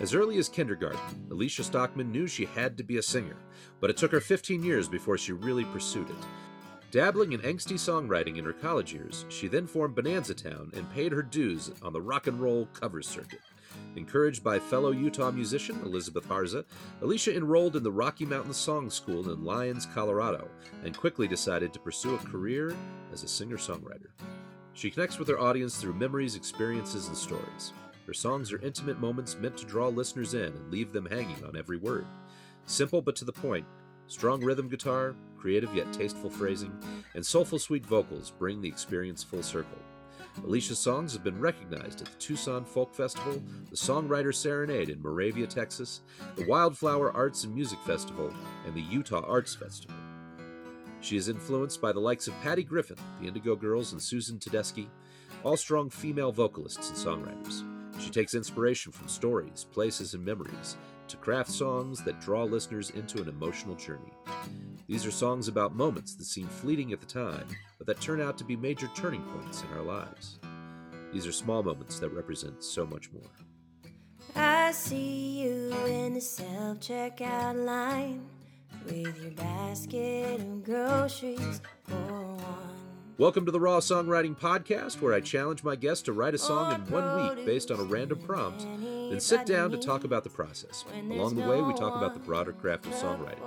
As early as kindergarten, Alicia Stockman knew she had to be a singer, but it took her 15 years before she really pursued it. Dabbling in angsty songwriting in her college years, she then formed Bonanza Town and paid her dues on the rock and roll cover circuit. Encouraged by fellow Utah musician Elizabeth Harza, Alicia enrolled in the Rocky Mountain Song School in Lyons, Colorado, and quickly decided to pursue a career as a singer songwriter. She connects with her audience through memories, experiences, and stories. Her songs are intimate moments meant to draw listeners in and leave them hanging on every word. Simple but to the point, strong rhythm guitar, creative yet tasteful phrasing, and soulful sweet vocals bring the experience full circle. Alicia's songs have been recognized at the Tucson Folk Festival, the Songwriter Serenade in Moravia, Texas, the Wildflower Arts and Music Festival, and the Utah Arts Festival. She is influenced by the likes of Patty Griffin, the Indigo Girls, and Susan Tedeschi, all strong female vocalists and songwriters. She takes inspiration from stories, places, and memories to craft songs that draw listeners into an emotional journey. These are songs about moments that seem fleeting at the time, but that turn out to be major turning points in our lives. These are small moments that represent so much more. I see you in the self checkout line with your basket of groceries for one. Welcome to the Raw Songwriting Podcast, where I challenge my guests to write a song in one week based on a random prompt, then sit down to talk about the process. Along the way, we talk about the broader craft of songwriting.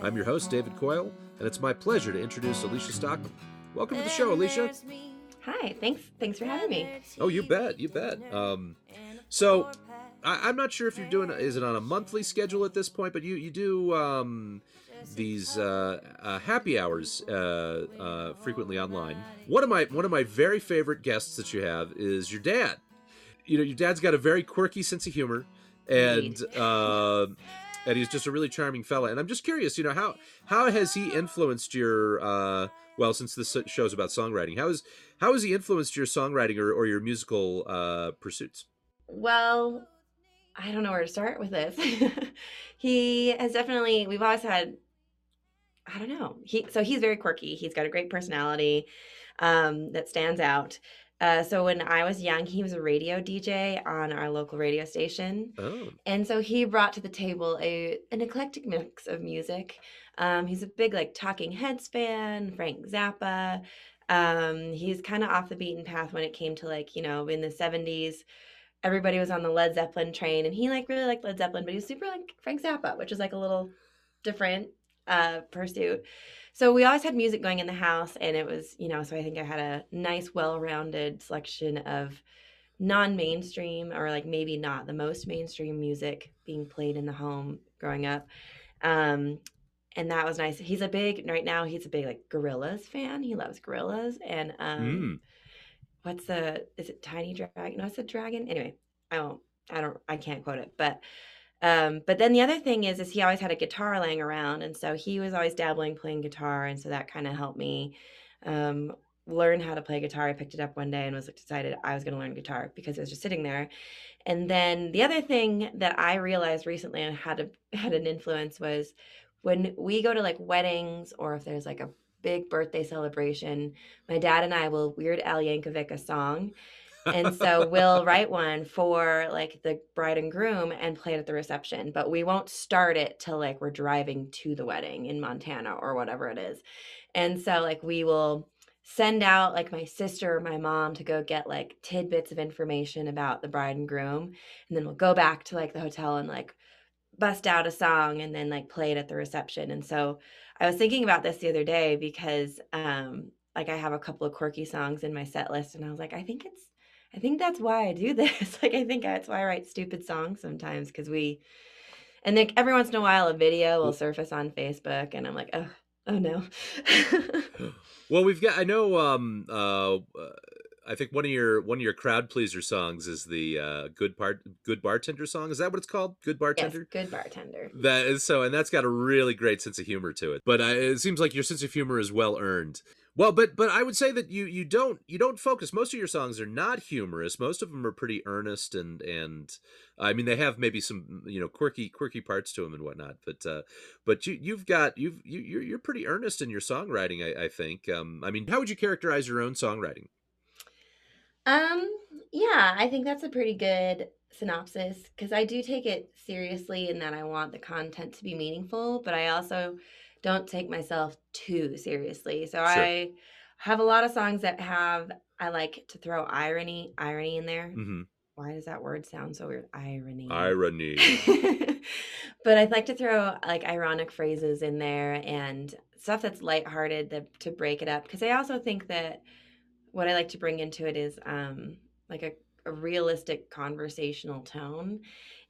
I'm your host, David Coyle, and it's my pleasure to introduce Alicia Stockman. Welcome to the show, Alicia. Hi, thanks. Thanks for having me. Oh, you bet, you bet. Um, so, I, I'm not sure if you're doing. Is it on a monthly schedule at this point? But you you do um, these uh, uh, happy hours uh, uh, frequently online. One of my one of my very favorite guests that you have is your dad. You know, your dad's got a very quirky sense of humor, and uh, and he's just a really charming fella. And I'm just curious, you know, how how has he influenced your uh, well, since this show's about songwriting, how is how has he influenced your songwriting or, or your musical uh, pursuits? Well, I don't know where to start with this. he has definitely. We've always had. I don't know. He so he's very quirky. He's got a great personality um, that stands out. Uh, so when I was young, he was a radio DJ on our local radio station, Oh, and so he brought to the table a an eclectic mix of music. Um, he's a big like Talking Heads fan, Frank Zappa. Um, he's kind of off the beaten path when it came to like you know in the seventies, everybody was on the Led Zeppelin train, and he like really liked Led Zeppelin, but he was super like Frank Zappa, which is like a little different uh, pursuit. So we always had music going in the house, and it was you know so I think I had a nice, well-rounded selection of non-mainstream or like maybe not the most mainstream music being played in the home growing up. Um, and that was nice. He's a big right now. He's a big like Gorillaz fan. He loves Gorillaz and um, Mm. what's the is it tiny dragon? No, it's a dragon. Anyway, I don't I don't I can't quote it, but um, but then the other thing is is he always had a guitar laying around, and so he was always dabbling playing guitar, and so that kind of helped me um, learn how to play guitar. I picked it up one day and was decided I was going to learn guitar because it was just sitting there. And then the other thing that I realized recently and had a, had an influence was when we go to like weddings or if there's like a big birthday celebration, my dad and I will Weird Al Yankovic a song. And so we'll write one for like the bride and groom and play it at the reception but we won't start it till like we're driving to the wedding in montana or whatever it is. And so like we will send out like my sister or my mom to go get like tidbits of information about the bride and groom and then we'll go back to like the hotel and like bust out a song and then like play it at the reception. And so i was thinking about this the other day because um like i have a couple of quirky songs in my set list and i was like i think it's I think that's why I do this. like I think that's why I write stupid songs sometimes because we and then every once in a while a video will surface on Facebook and I'm like, oh, oh no. Well, we've got. I know. Um. Uh. uh, I think one of your one of your crowd pleaser songs is the uh, good part good bartender song. Is that what it's called? Good bartender. yes, good bartender. That is so, and that's got a really great sense of humor to it. But uh, it seems like your sense of humor is well earned. Well, but but I would say that you you don't you don't focus. Most of your songs are not humorous. Most of them are pretty earnest and and I mean they have maybe some you know quirky quirky parts to them and whatnot. But uh, but you you've got you've you you're, you're pretty earnest in your songwriting. I, I think. Um, I mean, how would you characterize your own songwriting? Um, yeah, I think that's a pretty good synopsis because I do take it seriously in that I want the content to be meaningful, but I also don't take myself too seriously. So Sure. I have a lot of songs that have I like to throw irony irony in there. hmm Why does that word sound so weird? Irony. Irony. but I'd like to throw like ironic phrases in there and stuff that's lighthearted to, to break it up. Because I also think that what I like to bring into it is um, like a, a realistic conversational tone,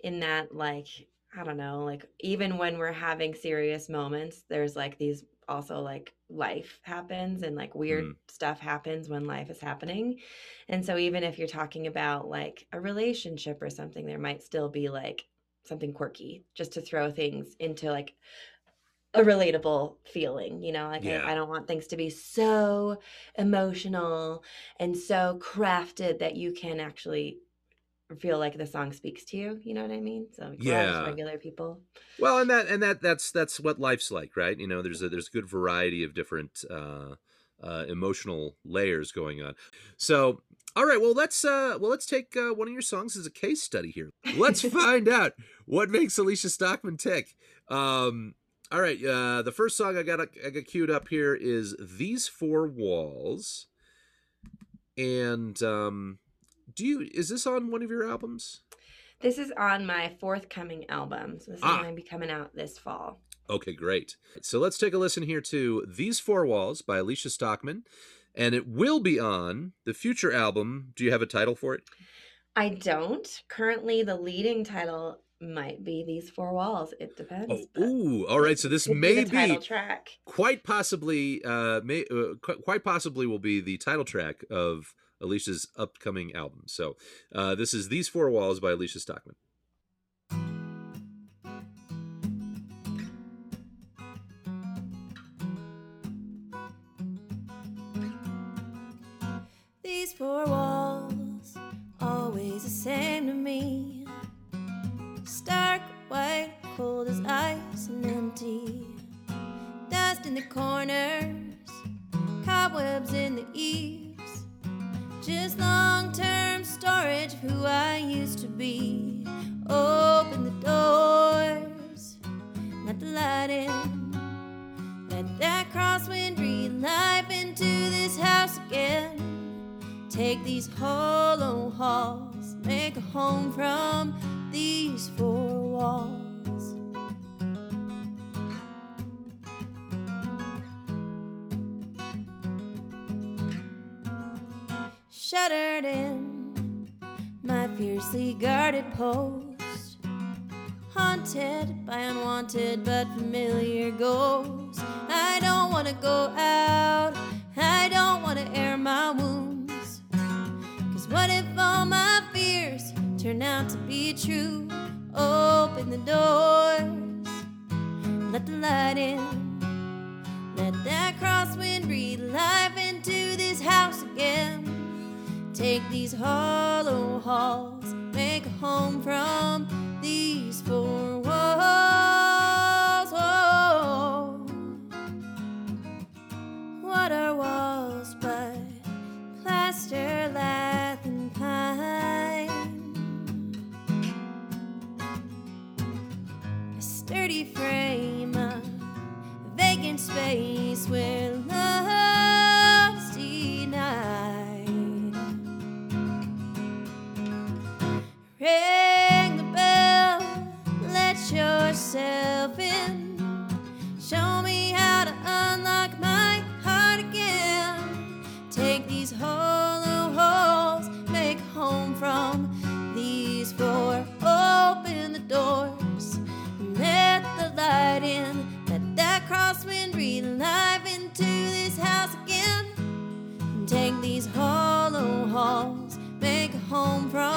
in that, like, I don't know, like even when we're having serious moments, there's like these also like life happens and like weird Mm. stuff happens when life is happening. And so even if you're talking about like a relationship or something, there might still be like something quirky just to throw things into like a relatable feeling, you know, like Yeah. I, I don't want things to be so emotional and so crafted that you can actually feel like the song speaks to you. You know what I mean? So like, we're all just Yeah. regular people. Well, and that and that that's that's what life's like, right? You know, there's a there's a good variety of different uh, uh, emotional layers going on. So, all right, well let's uh, well let's take uh, one of your songs as a case study here. Let's find out what makes Alicia Stockman tick. Um, all right, uh, the first song I got I got queued up here is "These Four Walls," and um, do you is this on one of your albums? This is on my forthcoming album. So this Ah. is going to be coming out this fall. Okay, great. So let's take a listen here to These Four Walls by Alicia Stockman. And it will be on the future album. Do you have a title for it? I don't. Currently, the leading title might be These Four Walls. It depends. Oh, ooh, all right. So this be may be title track. quite possibly, uh, may uh, qu- quite possibly will be the title track of Alicia's upcoming album. So uh, this is These Four Walls by Alicia Stockman. These four walls, always the same to me. Stark white, cold as ice and empty. Dust in the corners, cobwebs in the eaves. Just long term storage of who I used to be. Open the doors, let the light in. Let that crosswind breathe life into this house again. Take these hollow halls, make a home from these four walls. Shuttered in my fiercely guarded post, haunted by unwanted but familiar ghosts. I don't wanna go out, I don't wanna air my wounds. Cause what if all my fears turn out to be true? Open the doors, let the light in. Let that crosswind breathe life into this house again. Take these hollow halls, make a home from these four walls. Oh, what are walls but plaster, lath, and pine? A sturdy frame, a vacant space where Ring the bell, let yourself in. Show me how to unlock my heart again. Take these hollow holes, make home from these four. Open the doors, let the light in. Let that crosswind breathe life into this house again. Take these hollow halls, make a home from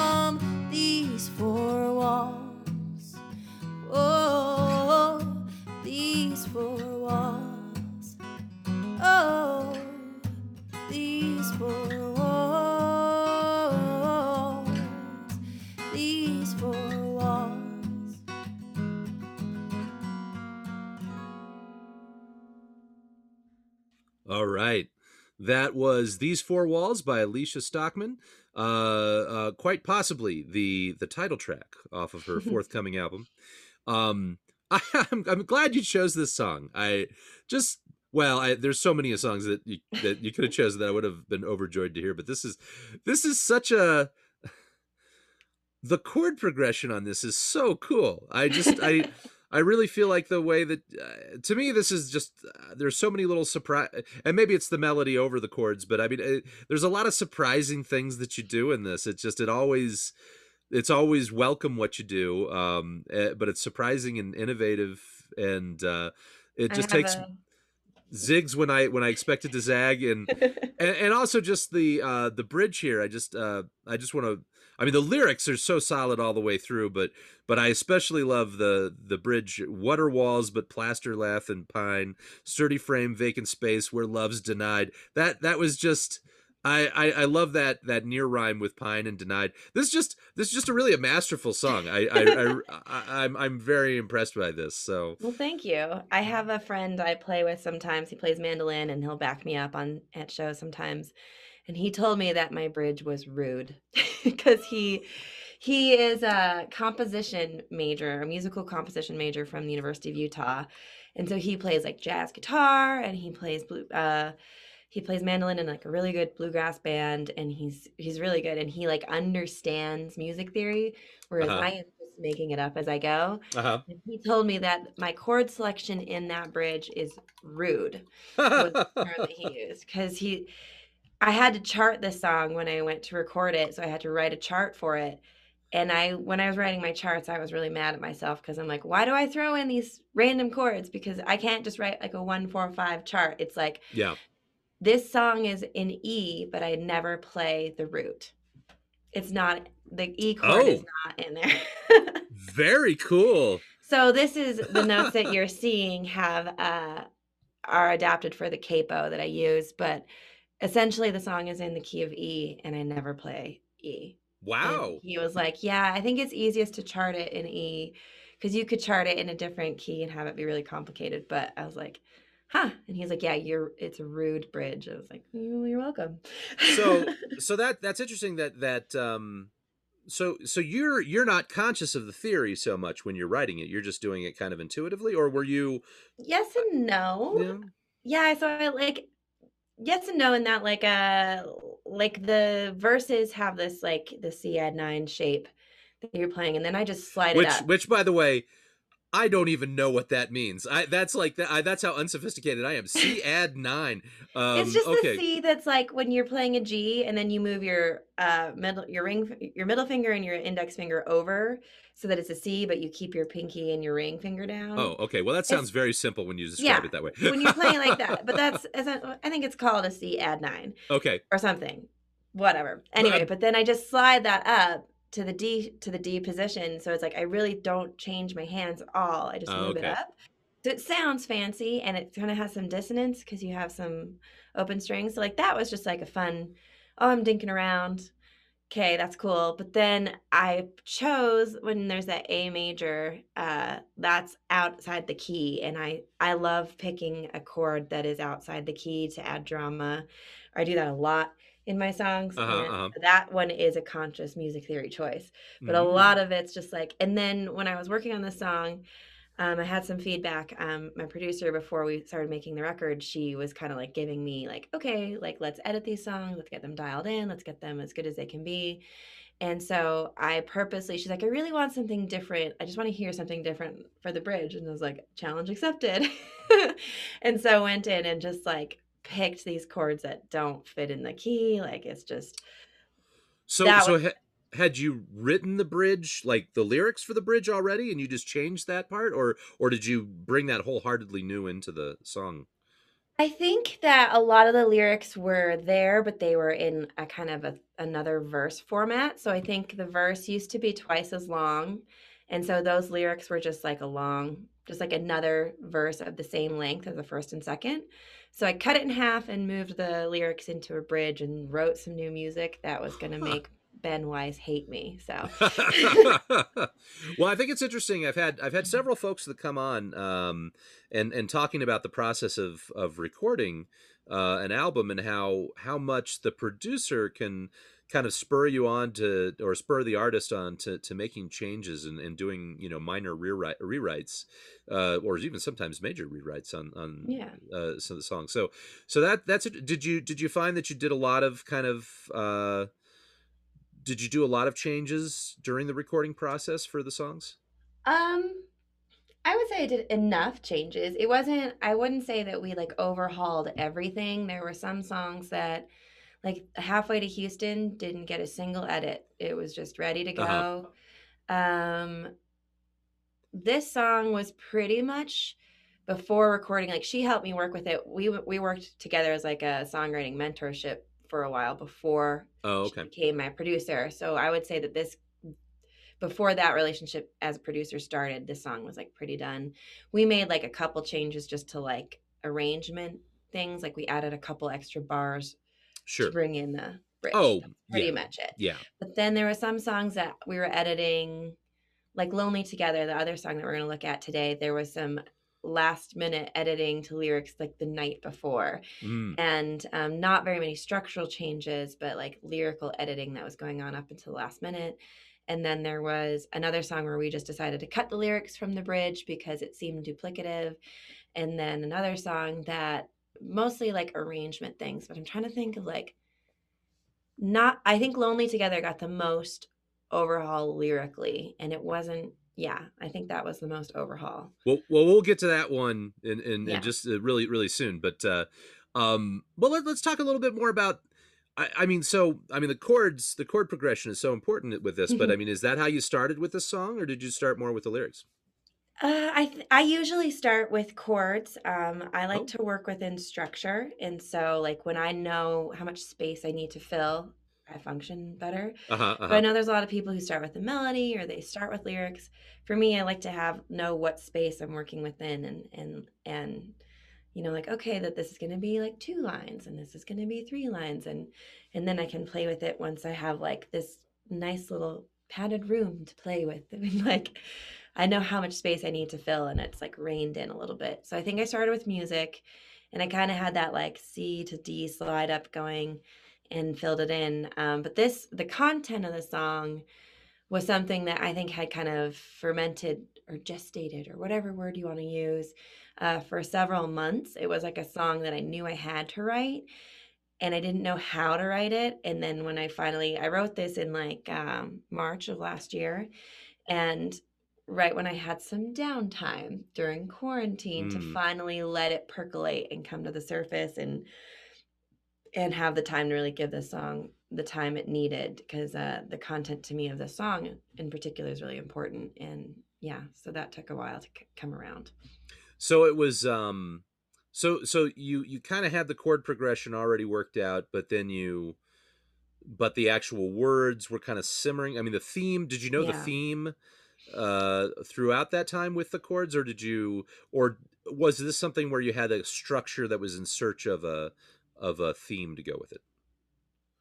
right. That was These Four Walls by Alicia Stockman. uh, uh, quite possibly the the title track off of her forthcoming album. Um, I, I'm I'm glad you chose this song. I just well, I, there's so many songs that you that you could have chosen that I would have been overjoyed to hear, but this is this is such a the chord progression on this is so cool. I just I I really feel like the way that uh, to me this is just uh, there's so many little surprise and maybe it's the melody over the chords, but I mean it, there's a lot of surprising things that you do in this. It's just it always it's always welcome what you do, um, uh, but it's surprising and innovative, and uh, it just takes. A zigs when I when I expected to zag and and, and also just the uh the bridge here I just uh I just want to I mean the lyrics are so solid all the way through but but I especially love the the bridge water walls but plaster lath and pine sturdy frame vacant space where love's denied that that was just I, I, I love that that near rhyme with pine and denied. This is just this is just a really a masterful song. I I, I, I am I'm, I'm very impressed by this. So well, thank you. I have a friend I play with sometimes. He plays mandolin and he'll back me up on at shows sometimes. And he told me that my bridge was rude because he he is a composition major, a musical composition major from the University of Utah, and so he plays like jazz guitar and he plays blue. Uh, he plays mandolin in like a really good bluegrass band and he's he's really good and he like understands music theory whereas uh-huh. i am just making it up as i go uh-huh. and he told me that my chord selection in that bridge is rude was the term that he used because he i had to chart this song when i went to record it so i had to write a chart for it and i when i was writing my charts i was really mad at myself because i'm like why do i throw in these random chords because i can't just write like a one four five chart it's like yeah this song is in E, but I never play the root. It's not the E chord oh. is not in there. Very cool. So this is the notes that you're seeing have uh are adapted for the capo that I use, but essentially the song is in the key of E and I never play E. Wow. And he was like, "Yeah, I think it's easiest to chart it in E because you could chart it in a different key and have it be really complicated." But I was like, huh and he's like yeah you're it's a rude bridge i was like you're welcome so so that that's interesting that that um so so you're you're not conscious of the theory so much when you're writing it you're just doing it kind of intuitively or were you yes and no yeah, yeah so i like yes and no in that like uh like the verses have this like the c add nine shape that you're playing and then i just slide which, it up. which by the way I don't even know what that means. I that's like that. I, that's how unsophisticated I am. C add nine. Um, it's just okay. the C that's like when you're playing a G and then you move your uh middle your ring your middle finger and your index finger over so that it's a C, but you keep your pinky and your ring finger down. Oh, okay. Well, that sounds it's, very simple when you describe yeah, it that way. when you're playing like that, but that's I think it's called a C add nine. Okay. Or something, whatever. Anyway, but then I just slide that up to the D to the D position. So it's like I really don't change my hands at all. I just oh, move okay. it up. So it sounds fancy and it kind of has some dissonance because you have some open strings. So like that was just like a fun, oh, I'm dinking around. Okay, that's cool. But then I chose when there's that A major, uh, that's outside the key. And I I love picking a chord that is outside the key to add drama. I do that a lot in my songs. Uh-huh, uh-huh. that one is a conscious music theory choice. But mm-hmm. a mm. lot of it's just like, and then when I was working on the song, um, I had some feedback. Um, my producer, before we started making the record, she was kind of like giving me like, okay, like let's edit these songs, let's get them dialed in, let's get them as good as they can be. And so I purposely, she's like, I really want something different. I just want to hear something different for the bridge. And I was like, challenge accepted. and so I went in and just like picked these chords that don't fit in the key. Like it's just so so was, ha- had you written the bridge like the lyrics for the bridge already and you just changed that part or or did you bring that wholeheartedly new into the song? I think that a lot of the lyrics were there, but they were in a kind of a, another verse format. So I think the verse used to be twice as long. And so those lyrics were just like a long, just like another verse of the same length as the first and second. So I cut it in half and moved the lyrics into a bridge and wrote some new music that was going to huh. make Ben Wise hate me. So, well, I think it's interesting. I've had I've had several folks that come on um, and and talking about the process of of recording uh, an album and how how much the producer can kind of spur you on to or spur the artist on to, to making changes and, and doing you know minor rewrite, rewrites uh, or even sometimes major rewrites on on Yeah. uh, some of the songs so so that that's it. did you did you find that you did a lot of kind of uh, did you do a lot of changes during the recording process for the songs Um, I would say I did enough changes. It wasn't, I wouldn't say that we like overhauled everything. There were some songs that, like halfway to Houston, didn't get a single edit. It was just ready to go. Uh-huh. Um, this song was pretty much before recording. Like she helped me work with it. We we worked together as like a songwriting mentorship for a while before oh she became my producer. So I would say that this before that relationship as a producer started, this song was like pretty done. We made like a couple changes just to like arrangement things. Like we added a couple extra bars sure to bring in the bridge. oh pretty yeah much it. yeah But then there were some songs that we were editing, like Lonely Together, the other song that we're going to look at today. There was some last minute editing to lyrics like the night before Mm, and um, not very many structural changes, but like lyrical editing that was going on up until the last minute. And then there was another song where we just decided to cut the lyrics from the bridge because it seemed duplicative. And then another song that mostly like arrangement things, but I'm trying to think of like not, I think Lonely Together got the most overhaul lyrically, and it wasn't, yeah, I think that was the most overhaul. Well, well, we'll get to that one in in, Yeah. in just uh, really really soon. But uh, um, well, let, let's talk a little bit more about. I, I mean, so I mean, the chords, the chord progression is so important with this. But I mean, is that how you started with the song, or did you start more with the lyrics? Uh, I th- I usually start with chords. Um, I like Oh. to work within structure, and so like when I know how much space I need to fill, I function better. Uh huh. But I know there's a lot of people who start with the melody or they start with lyrics. For me, I like to have know what space I'm working within, and and and you know like okay that this is going to be like two lines and this is going to be three lines and and then I can play with it once I have like this nice little padded room to play with. Like I know how much space I need to fill and it's like reined in a little bit. So I think I started with music and I kind of had that like C to D slide up going and filled it in. Um, but this, the content of the song was something that I think had kind of fermented or gestated or whatever word you want to use uh, for several months. It was like a song that I knew I had to write and I didn't know how to write it. And then when I finally, I wrote this in like um, March of last year. And right when I had some downtime during quarantine to Mm. finally let it percolate and come to the surface and and have the time to really give the song the time it needed because uh, the content to me of the song in particular is really important and yeah so that took a while to c- come around So it was um, so so you you kind of had the chord progression already worked out, but then you, but the actual words were kind of simmering. I mean, the theme. Did you know the theme uh throughout that time with the chords, or did you, or was this something where you had a structure that was in search of a of a theme to go with it?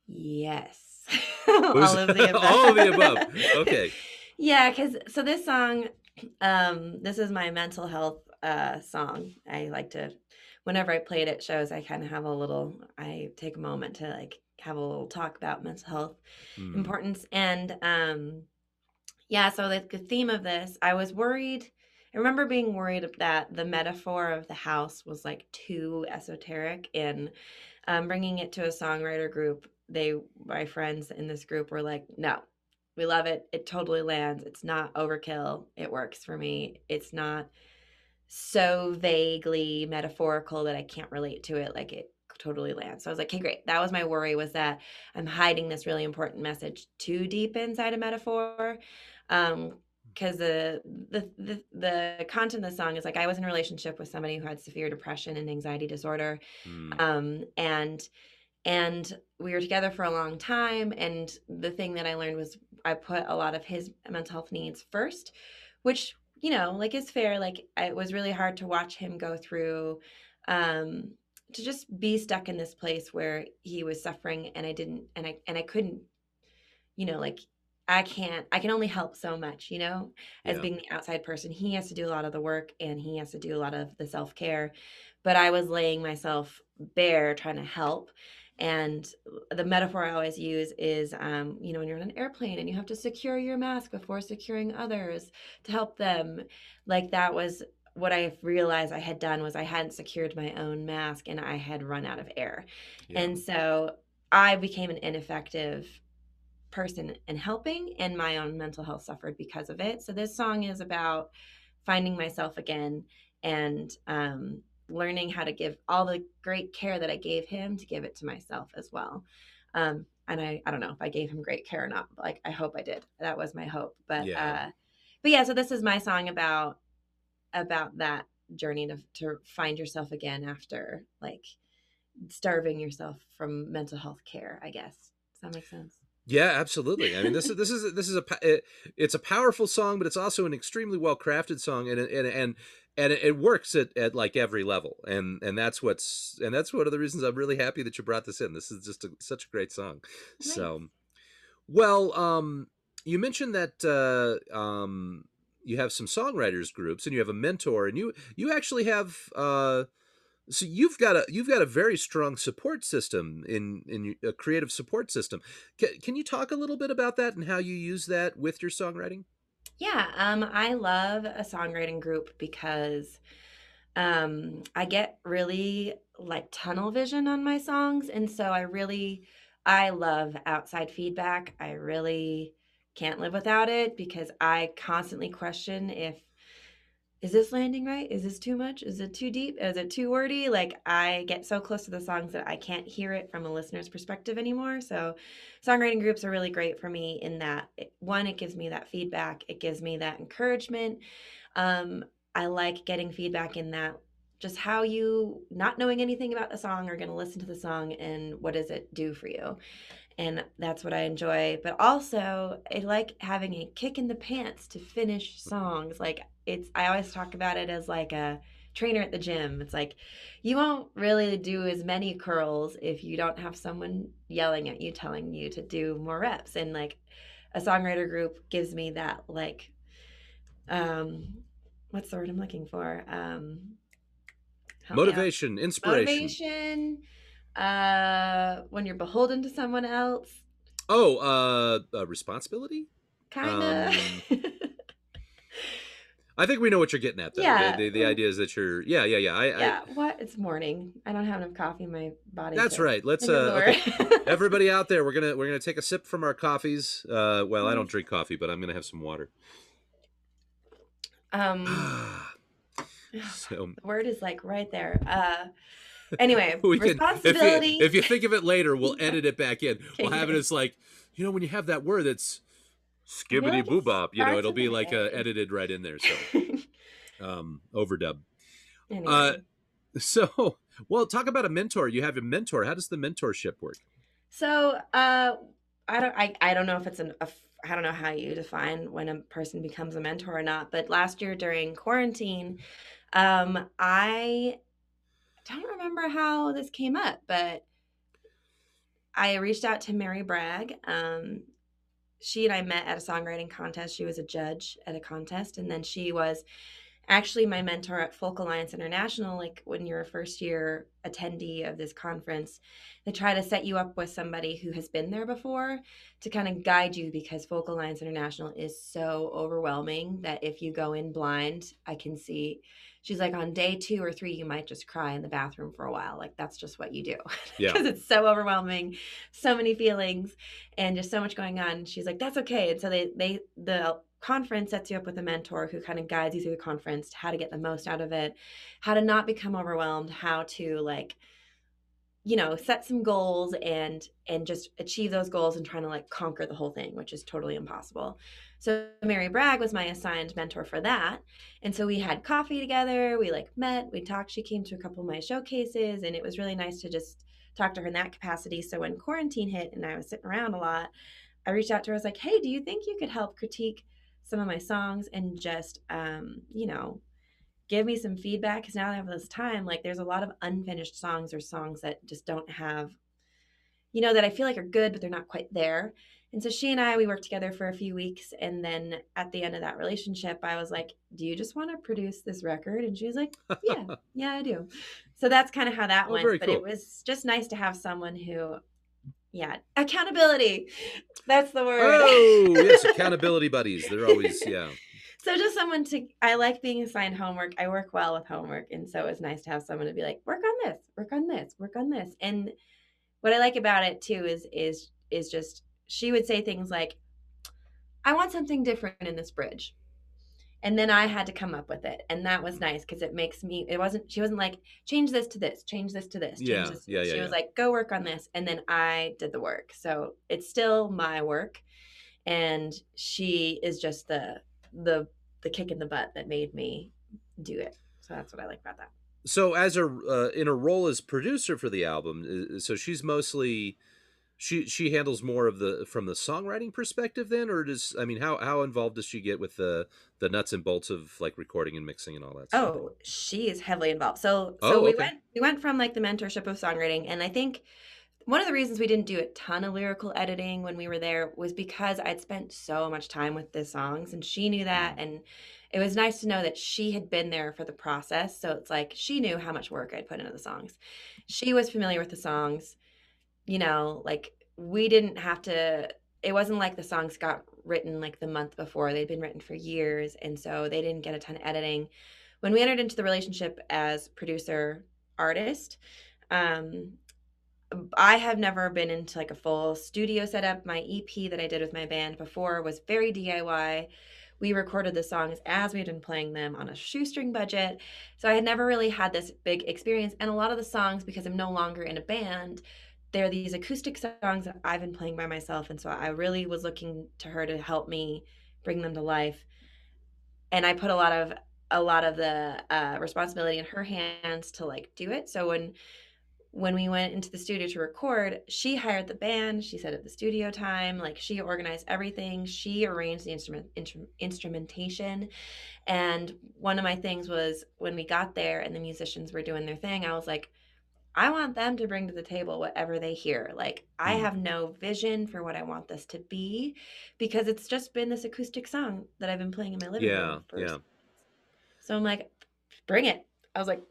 yes all of the above all of the above. Okay. yeah because so this song um this is my mental health uh song i like to whenever i play it at shows i kind of have a little i take a moment to like have a little talk about mental health Hmm. importance and um yeah so the, the theme of this i was worried i remember being worried that the metaphor of the house was like too esoteric in um, bringing it to a songwriter group. They my friends in this group were like no we love it. It totally lands. It's not overkill. It works for me. It's not so vaguely metaphorical that i can't relate to it. Like it totally lands. So i was like okay great. That was my worry was that i'm hiding this really important message too deep inside a metaphor um because the, the the the content of the song is like i was in a relationship with somebody who had severe depression and anxiety disorder Hmm. um and and we were together for a long time and the thing that i learned was i put a lot of his mental health needs first which you know like is fair like it was really hard to watch him go through um to just be stuck in this place where he was suffering and i didn't and i and i couldn't you know like i can't i can only help so much you know as Yeah. being the outside person he has to do a lot of the work and he has to do a lot of the self-care but i was laying myself bare trying to help And the metaphor I always use is, um, you know, when you're on an airplane and you have to secure your mask before securing others to help them. Like that was what I realized I had done was I hadn't secured my own mask and I had run out of air. Yeah. And so I became an ineffective person and helping and my own mental health suffered because of it. So this song is about finding myself again and um, learning how to give all the great care that I gave him to give it to myself as well. Um, and I, I don't know if I gave him great care or not. Like I hope I did. That was my hope. But yeah. uh, but yeah, so this is my song about about that journey to to find yourself again after like starving yourself from mental health care. I guess does that make sense? Yeah, absolutely. I mean, this is this is this is a it, it's a powerful song, but it's also an extremely well crafted song, and and and and it, works at, at like every level, and and that's what's and that's one of the reasons I'm really happy that you brought this in. This is just a, such a great song. Nice. So, well, um, you mentioned that uh, um, you have some songwriters groups, and you have a mentor, and you you actually have. Uh, so you've got a you've got a very strong support system in in a creative support system. Can, can you talk a little bit about that and how you use that with your songwriting? Yeah, um, I love a songwriting group because um, I get really like tunnel vision on my songs, and so I really I love outside feedback. I really can't live without it because I constantly question if is this landing right? Is this too much? Is it too deep? Is it too wordy? Like I get so close to the songs that I can't hear it from a listener's perspective anymore. So songwriting groups are really great for me in that one, it gives me that feedback. It gives me that encouragement. Um, I like getting feedback in that just how you not knowing anything about the song are going to listen to the song and what does it do for you and that's what I enjoy. But also, I like having a kick in the pants to finish songs. Like it's, I always talk about it as like a trainer at the gym. It's like you won't really do as many curls if you don't have someone yelling at you, telling you to do more reps. And like a songwriter group gives me that like, um, what's the word I'm looking for? Um, motivation, inspiration. Motivation uh, when you're beholden to someone else. Oh, uh, uh responsibility. Kind of. Um, I think we know what you're getting at, though. Yeah. The, the, the idea is that you're, yeah, yeah, yeah. I, yeah. I, what? It's morning. I don't have enough coffee in my body. That's right. Let's, uh, okay. everybody out there, we're gonna we're gonna take a sip from our coffees. Uh, well, I don't drink coffee, but I'm gonna have some water. Um. so, the word is like right there. Uh, Anyway, we responsibility. Can, if, you, if you think of it later, we'll edit it back in. We'll have it as like, you know, when you have that word that's skibbity boobop, you know, it'll be like uh, edited right in there. So, um, overdub. Anyway. Uh, so, well, talk about a mentor. You have a mentor. How does the mentorship work? So, uh, I don't, I, I don't know if it's an, a, I don't know how you define when a person becomes a mentor or not. But last year during quarantine, um, I don't remember how this came up, but I reached out to Mary Bragg. Um, she and I met at a songwriting contest. She was a judge at a contest, and then she was actually my mentor at Folk Alliance International. Like when you're a first year attendee of this conference, they try to set you up with somebody who has been there before to kind of guide you because Folk Alliance International is so overwhelming that if you go in blind, I can see she's like on day two or three you might just cry in the bathroom for a while. Like that's just what you do because yeah. it's so overwhelming so many feelings and just so much going on. She's like that's okay. And so they they the conference sets you up with a mentor who kind of guides you through the conference how to get the most out of it how to not become overwhelmed how to like you know set some goals and and just achieve those goals and trying to like conquer the whole thing which is totally impossible so mary bragg was my assigned mentor for that and so we had coffee together we like met we talked she came to a couple of my showcases and it was really nice to just talk to her in that capacity so when quarantine hit and i was sitting around a lot i reached out to her i was like hey do you think you could help critique some of my songs and just um you know give me some feedback because now I have this time. Like there's a lot of unfinished songs or songs that just don't have, you know, that I feel like are good, but they're not quite there. And so she and I, we worked together for a few weeks. And then at the end of that relationship, I was like, Do you just want to produce this record? And she was like, Yeah, yeah, I do. So that's kind of how that Oh, went. But cool. it was just nice to have someone who, yeah, accountability. That's the word. Oh, yes, accountability buddies. They're always, yeah. So just someone to I like being assigned homework. I work well with homework, and so it was nice to have someone to be like, work on this, work on this, work on this. And what I like about it too is is is just she would say things like, I want something different in this bridge. And then I had to come up with it. And that was nice because it makes me it wasn't she wasn't like, change this to this, change this to this, change Yeah, this. yeah, this." yeah, She was yeah. like, go work on this. And then I did the work. So it's still my work. And she is just the the the kick in the butt that made me do it. So that's what I like about that. So, as a uh, in a role as producer for the album, so she's mostly she she handles more of the from the songwriting perspective, then, or does I mean, how how involved does she get with the the nuts and bolts of like recording and mixing and all that? stuff? Oh, she is heavily involved. So so Oh, we okay. went we went from like the mentorship of songwriting and I think one of the reasons we didn't do a ton of lyrical editing when we were there was because I'd spent so much time with the songs and she knew that mm-hmm. and it was nice to know that she had been there for the process. So it's like she knew how much work I'd put into the songs. She was familiar with the songs. You know, like we didn't have to it wasn't like the songs got written like the month before. They'd been written for years and so they didn't get a ton of editing when we entered into the relationship as producer artist um i have never been into like a full studio setup my ep that i did with my band before was very diy we recorded the songs as we'd been playing them on a shoestring budget so i had never really had this big experience and a lot of the songs because i'm no longer in a band they're these acoustic songs that i've been playing by myself and so i really was looking to her to help me bring them to life and i put a lot of a lot of the uh, responsibility in her hands to like do it. So when when we went into the studio to record, she hired the band. She set up the studio time. Like she organized everything. She arranged the instrument instru- instrumentation. And one of my things was when we got there and the musicians were doing their thing, I was like, I want them to bring to the table whatever they hear. Like, I have no vision for what I want this to be because it's just been this acoustic song that I've been playing in my living Yeah, room. For yeah. so I'm like, bring it. I was like,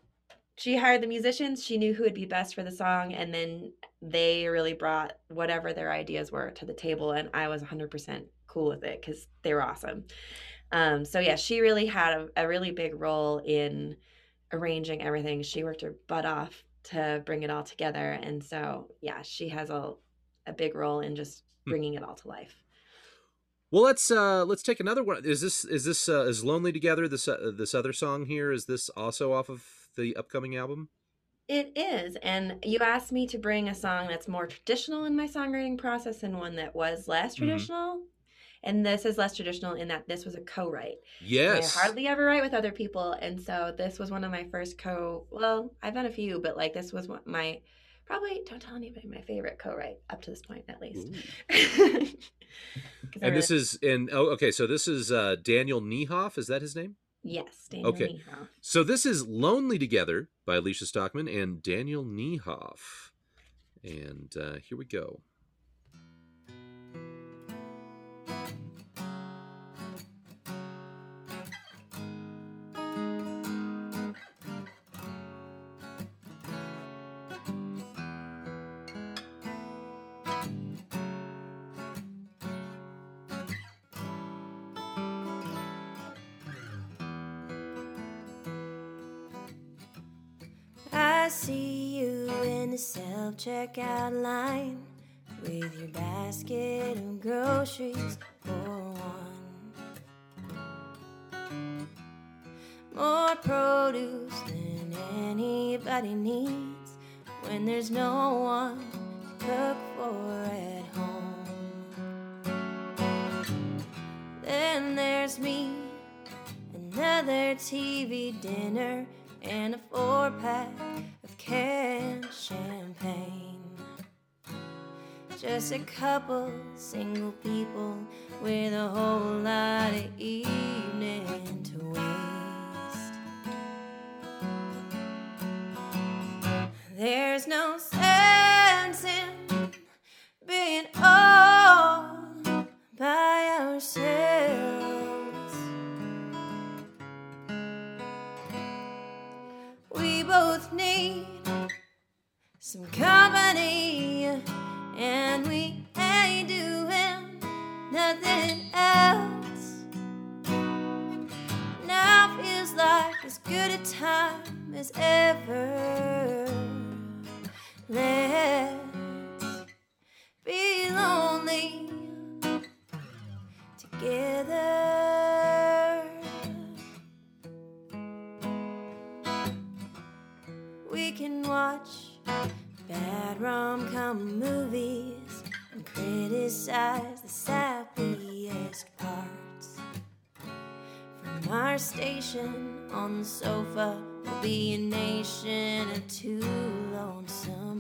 she hired the musicians. She knew who would be best for the song. And then they really brought whatever their ideas were to the table. And I was 100% cool with it because they were awesome. Um, so yeah, she really had a, a really big role in arranging everything. She worked her butt off to bring it all together. And so, yeah, she has a, a big role in just Hmm. bringing it all to life. Well, let's uh let's take another one. Is this is this uh, is lonely together? This uh, this other song here is this also off of the upcoming album? It is. And you asked me to bring a song that's more traditional in my songwriting process and one that was less Mhm. traditional. And this is less traditional in that this was a co write. Yes. I hardly ever write with other people. And so this was one of my first co, well, I've done a few, but like this was one, my, probably, don't tell anybody, my favorite co write up to this point at least. Ooh. 'Cause I And this is in oh okay, so this is uh Daniel Niehoff, is that his name? yes, Daniel okay. Niehoff. So this is Lonely Together by Alicia Stockman and Daniel Niehoff. And uh here we go. Checkout line with your basket of groceries for one. More produce than anybody needs when there's no one to cook for at home. Then there's me, another TV dinner, and a four pack can champagne. Just a couple single people with a whole lot of evening to waste. There's no sense in being all by ourselves. We both need some company, and we ain't doing nothing else. Now feels like as good a time as ever. Let's be lonely together. We can watch bad rom com movies and criticize the sappiest parts. From our station on the sofa, we'll be a nation of two lonesome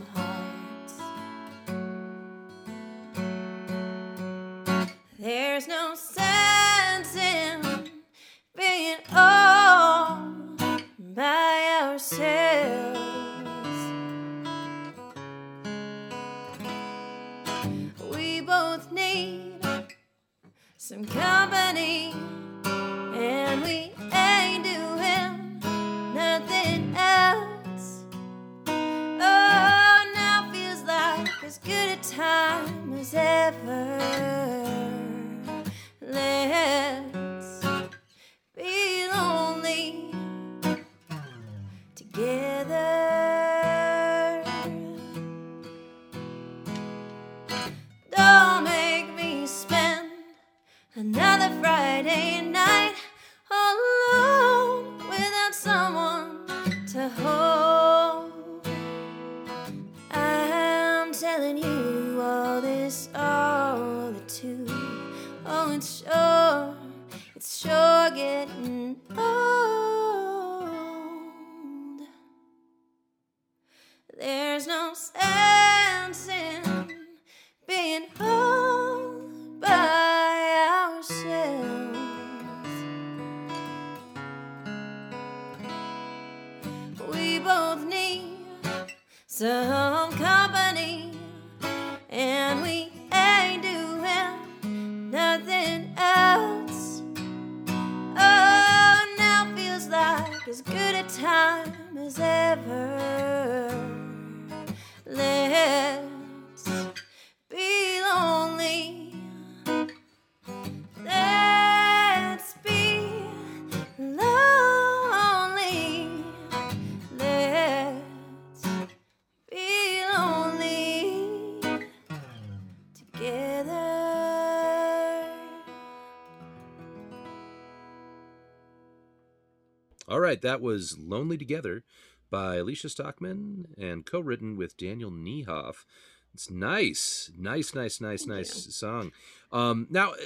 right, that was Lonely Together by Alicia Stockman and co written with Daniel Niehoff. It's nice, nice, nice, nice, Thank nice you. song. Um, now, eh,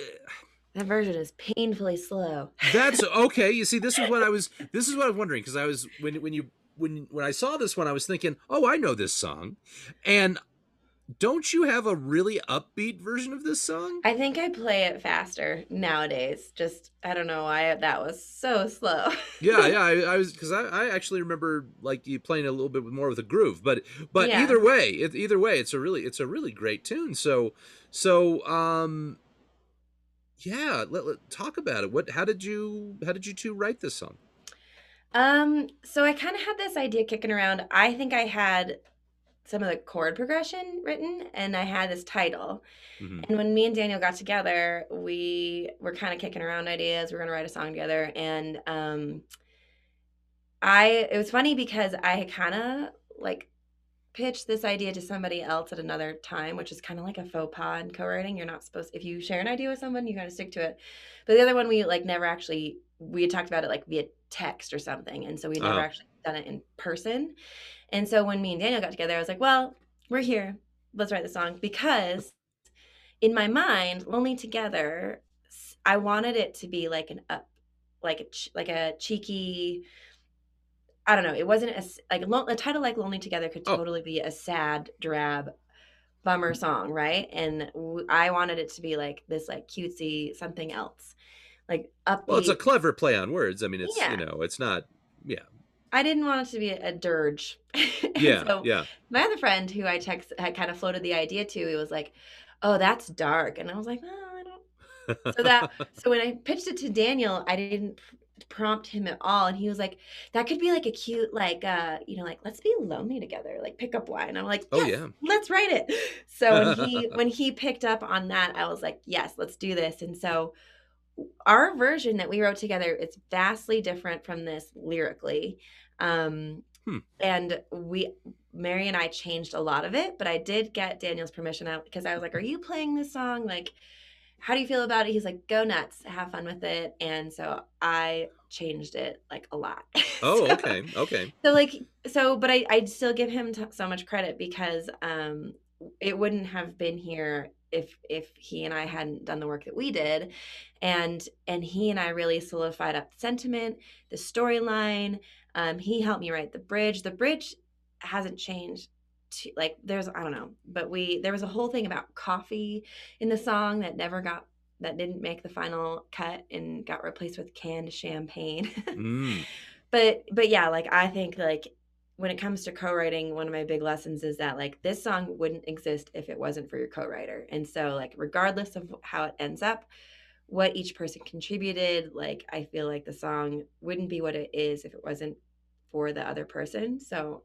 That version is painfully slow. that's okay. You see, this is what I was. This is what I'm wondering because I was when when you when when I saw this one, I was thinking, oh, I know this song, and don't you have a really upbeat version of this song? I think I play it faster nowadays. Just I don't know why that was so slow. yeah, yeah. I, I was because I, I actually remember like you playing a little bit more with a groove, but but Yeah. either way, it, either way, it's a really it's a really great tune. So so um, yeah. Let, let talk about it. What? How did you how did you two write this song? Um, so I kind of had this idea kicking around. I think I had some of the chord progression written and I had this title. Mhm. And when me and Daniel got together, we were kind of kicking around ideas. We are going to write a song together and um I it was funny because I had kind of like pitched this idea to somebody else at another time, which is kind of like a faux pas in co-writing. You're not supposed if you share an idea with someone, you got to stick to it. But the other one we like never actually we had talked about it like via text or something, and so we never Uh-huh. actually done it in person. And so when me and Daniel got together, I was like, "Well, we're here. Let's write the song." Because in my mind, "Lonely Together," I wanted it to be like an up, like a like a cheeky. I don't know. It wasn't a like a title like "Lonely Together" could Oh. totally be a sad, drab, bummer mm-hmm. song, right? And w- I wanted it to be like this, like cutesy something else, like upbeat. Well, it's a clever play on words. I mean, it's Yeah. you know, it's not. Yeah, I didn't want it to be a dirge. Yeah, so yeah. my other friend who I text had kind of floated the idea to, he was like, "Oh, that's dark," and I was like, "Oh, I don't." So that so when I pitched it to Daniel, I didn't prompt him at all and he was like that could be like a cute like uh you know like let's be lonely together like pickup line i'm like Oh, yeah. let's write it so when he when he picked up on that i was like yes let's do this and so our version that we wrote together is vastly different from this lyrically. Um Hmm. and we mary and i changed a lot of it but i did get daniel's permission because i was like are you playing this song? Like how do you feel about it? He's like go nuts. Have fun with it. And so i changed it like a lot. Oh, So- okay, okay. so like so but i i still give him t- so much credit because um it wouldn't have been here if if he and i hadn't done the work that we did and and he and i really solidified up the sentiment the storyline um he helped me write the bridge the bridge hasn't changed to, like there's i don't know but we there was a whole thing about coffee in the song that never got that didn't make the final cut and got replaced with canned champagne Mm. but but yeah like i think like when it comes to co-writing one of my big lessons is that like this song wouldn't exist if it wasn't for your co-writer and so like regardless of how it ends up what each person contributed like i feel like the song wouldn't be what it is if it wasn't for the other person so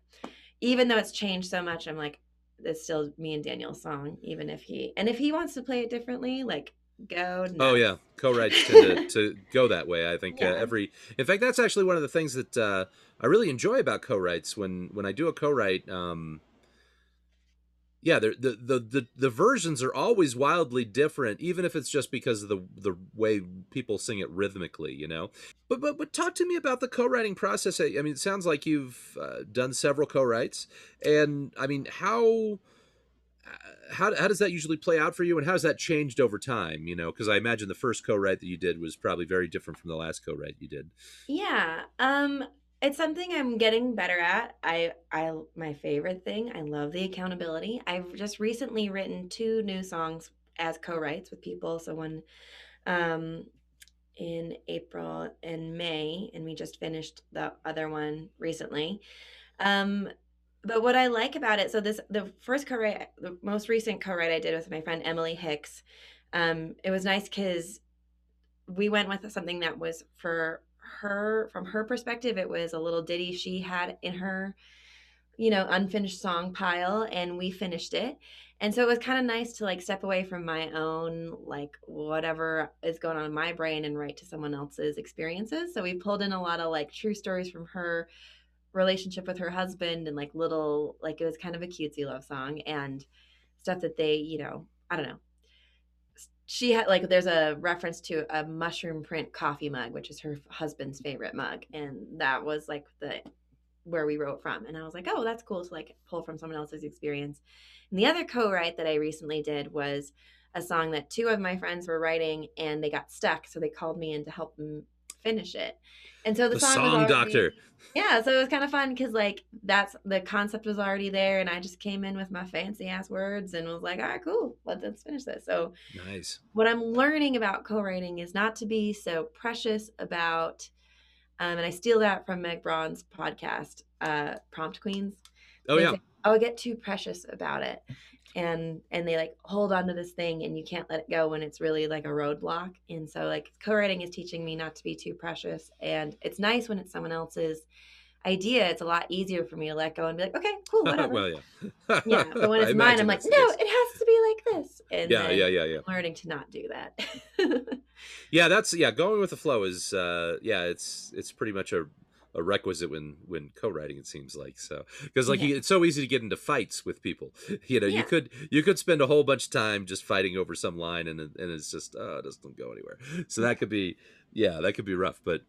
even though it's changed so much i'm like it's still me and daniel's song even if he and if he wants to play it differently like go Oh yeah, co-writes to, to go that way. I think uh, every. In fact, that's actually one of the things that uh, I really enjoy about co-writes. When when I do a co-write, um, yeah, the the the the versions are always wildly different, even if it's just because of the the way people sing it rhythmically, you know. But but but talk to me about the co-writing process. I, I mean, it sounds like you've uh, done several co-writes, and I mean, how uh, how, how does that usually play out for you and how has that changed over time you know because i imagine the first co-write that you did was probably very different from the last co-write you did Yeah. Um it's something I'm getting better at. I I my favorite thing, I love the accountability. I've just recently written two new songs as co-writes with people. So one um in April and May and we just finished the other one recently. Um but what I like about it, so this the first co-write the most recent co-write I did with my friend Emily Hicks. Um it was nice cuz we went with something that was for her from her perspective it was a little ditty she had in her you know unfinished song pile and we finished it. And so it was kind of nice to like step away from my own like whatever is going on in my brain and write to someone else's experiences. So we pulled in a lot of like true stories from her relationship with her husband and like little like it was kind of a cutesy love song and stuff that they you know i don't know she had like there's a reference to a mushroom print coffee mug which is her husband's favorite mug and that was like the where we wrote from and i was like oh that's cool to like pull from someone else's experience. And the other co-write that i recently did was a song that two of my friends were writing and they got stuck so they called me in to help them finish it. And so the, the song, song, already- doctor. Yeah so it was kind of fun because like that's the concept was already there and i just came in with my fancy ass words and was like all right cool let's, let's finish this. So nice. what I'm learning about co-writing is not to be so precious about, um, and I steal that from Meg Braun's podcast, uh, Prompt Queens. oh They yeah. say, oh, get too precious about it, and and they like hold on to this thing, and you can't let it go when it's really like a roadblock. And so like co-writing is teaching me not to be too precious, and it's nice when it's someone else's idea. It's a lot easier for me to let go and be like, okay, cool, whatever. well yeah yeah, but when it's mine, I'm like, no, it has to be like this. And yeah yeah yeah yeah learning to not do that. yeah that's yeah going with the flow is uh yeah it's it's pretty much a a requisite when when co-writing it seems like so because like Yeah. it's so easy to get into fights with people you know Yeah. you could you could spend a whole bunch of time just fighting over some line and and it's just oh it doesn't go anywhere so that could be yeah that could be rough but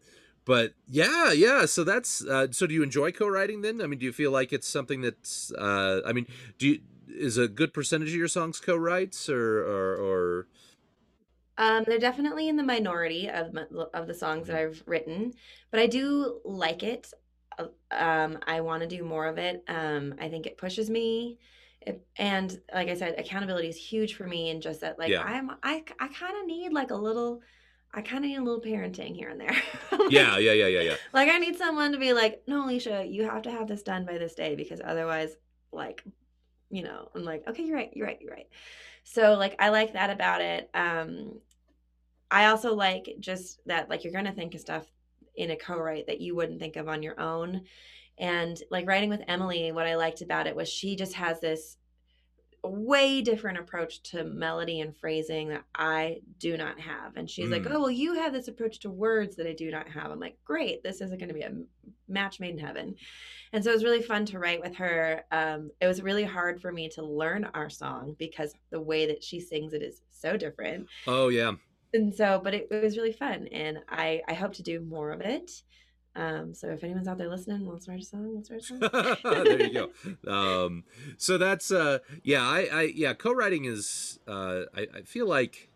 but yeah yeah so that's uh so do you enjoy co-writing then i mean do you feel like it's something that's uh i mean do you is a good percentage of your songs co-writes or or or Um, they're definitely in the minority of of the songs that I've written, but I do like it. Uh, Um, I want to do more of it. Um, I think it pushes me, it, and like I said, accountability is huge for me. And just that, like Yeah. I'm, I, I kind of need like a little, I kind of need a little parenting here and there. Like- yeah yeah yeah yeah yeah like I need someone to be like, no, Alicia, you have to have this done by this day because otherwise, like, you know, I'm like, okay, you're right, you're right, you're right. So like I like that about it. Um I also like just that like you're gonna think of stuff in a co-write that you wouldn't think of on your own. And like writing with Emily, what I liked about it was she just has this way different approach to melody and phrasing that I do not have. And she's like, Mm. "Oh, well, you have this approach to words that I do not have." I'm like, "Great, this isn't going to be a match made in heaven." And so it was really fun to write with her. Um, it was really hard for me to learn our song because the way that she sings it is so different. Oh yeah. And so, but it, it was really fun, and I I hope to do more of it. Um, so if anyone's out there listening wants to write a song, let's write a song. there you go. Um, so that's uh, yeah, I, I yeah, co-writing is uh, I, I feel like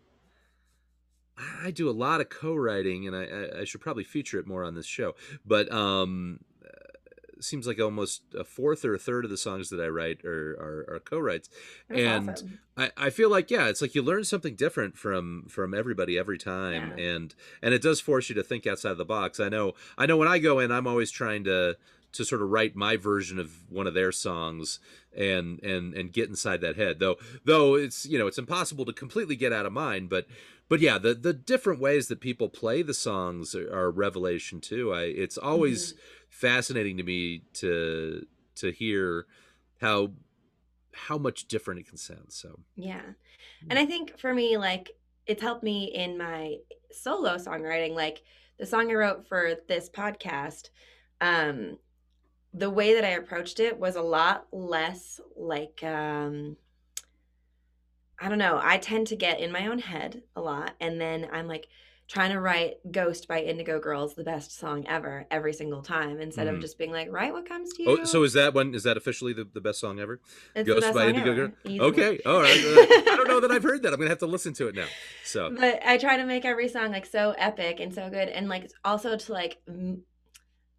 I do a lot of co-writing, and I, I, should probably feature it more on this show. But um, seems like almost a fourth or a third of the songs that I write are are, are co-writes. That's and awesome. I, I feel like yeah, it's like you learn something different from from everybody every time, Yeah. and and it does force you to think outside the box. I know I know when I go in, I'm always trying to to sort of write my version of one of their songs and and and get inside that head. Though though it's you know it's impossible to completely get out of mine, but but yeah, the the different ways that people play the songs are, are a revelation too. I it's always mm-hmm. Fascinating to me to to hear how how much different it can sound. So Yeah. And I think for me, like, it's helped me in my solo songwriting. Like, the song I wrote for this podcast, um, the way that I approached it was a lot less like, um, I don't know. I tend to get in my own head a lot. And then I'm like trying to write Ghost by Indigo Girls, the best song ever, every single time, instead Mhm. of just being like, write what comes to you. oh, so is that one? Is that officially the, the best song ever? It's Ghost by Indigo ever, Girl? Okay, all right. I don't know that I've heard that. I'm gonna have to listen to it now. So but I try to make every song like so epic and so good, and like also to like,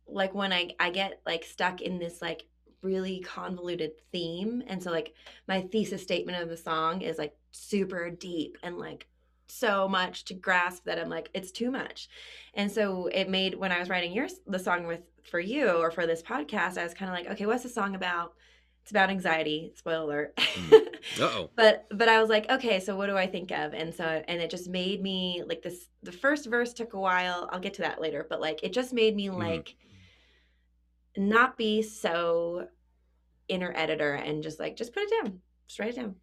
like when I I get like stuck in this like really convoluted theme, and so like my thesis statement of the song is like super deep and like so much to grasp that I'm like it's too much, and so it made when I was writing your the song with for you or for this podcast, I was kind of like, okay, what's the song about? It's about anxiety. Spoiler alert. uh oh. but but i was like okay so what do i think of and so and it just made me like this the first verse took a while i'll get to that later but like it just made me Mhm. like not be so inner editor and just like just put it down just write it down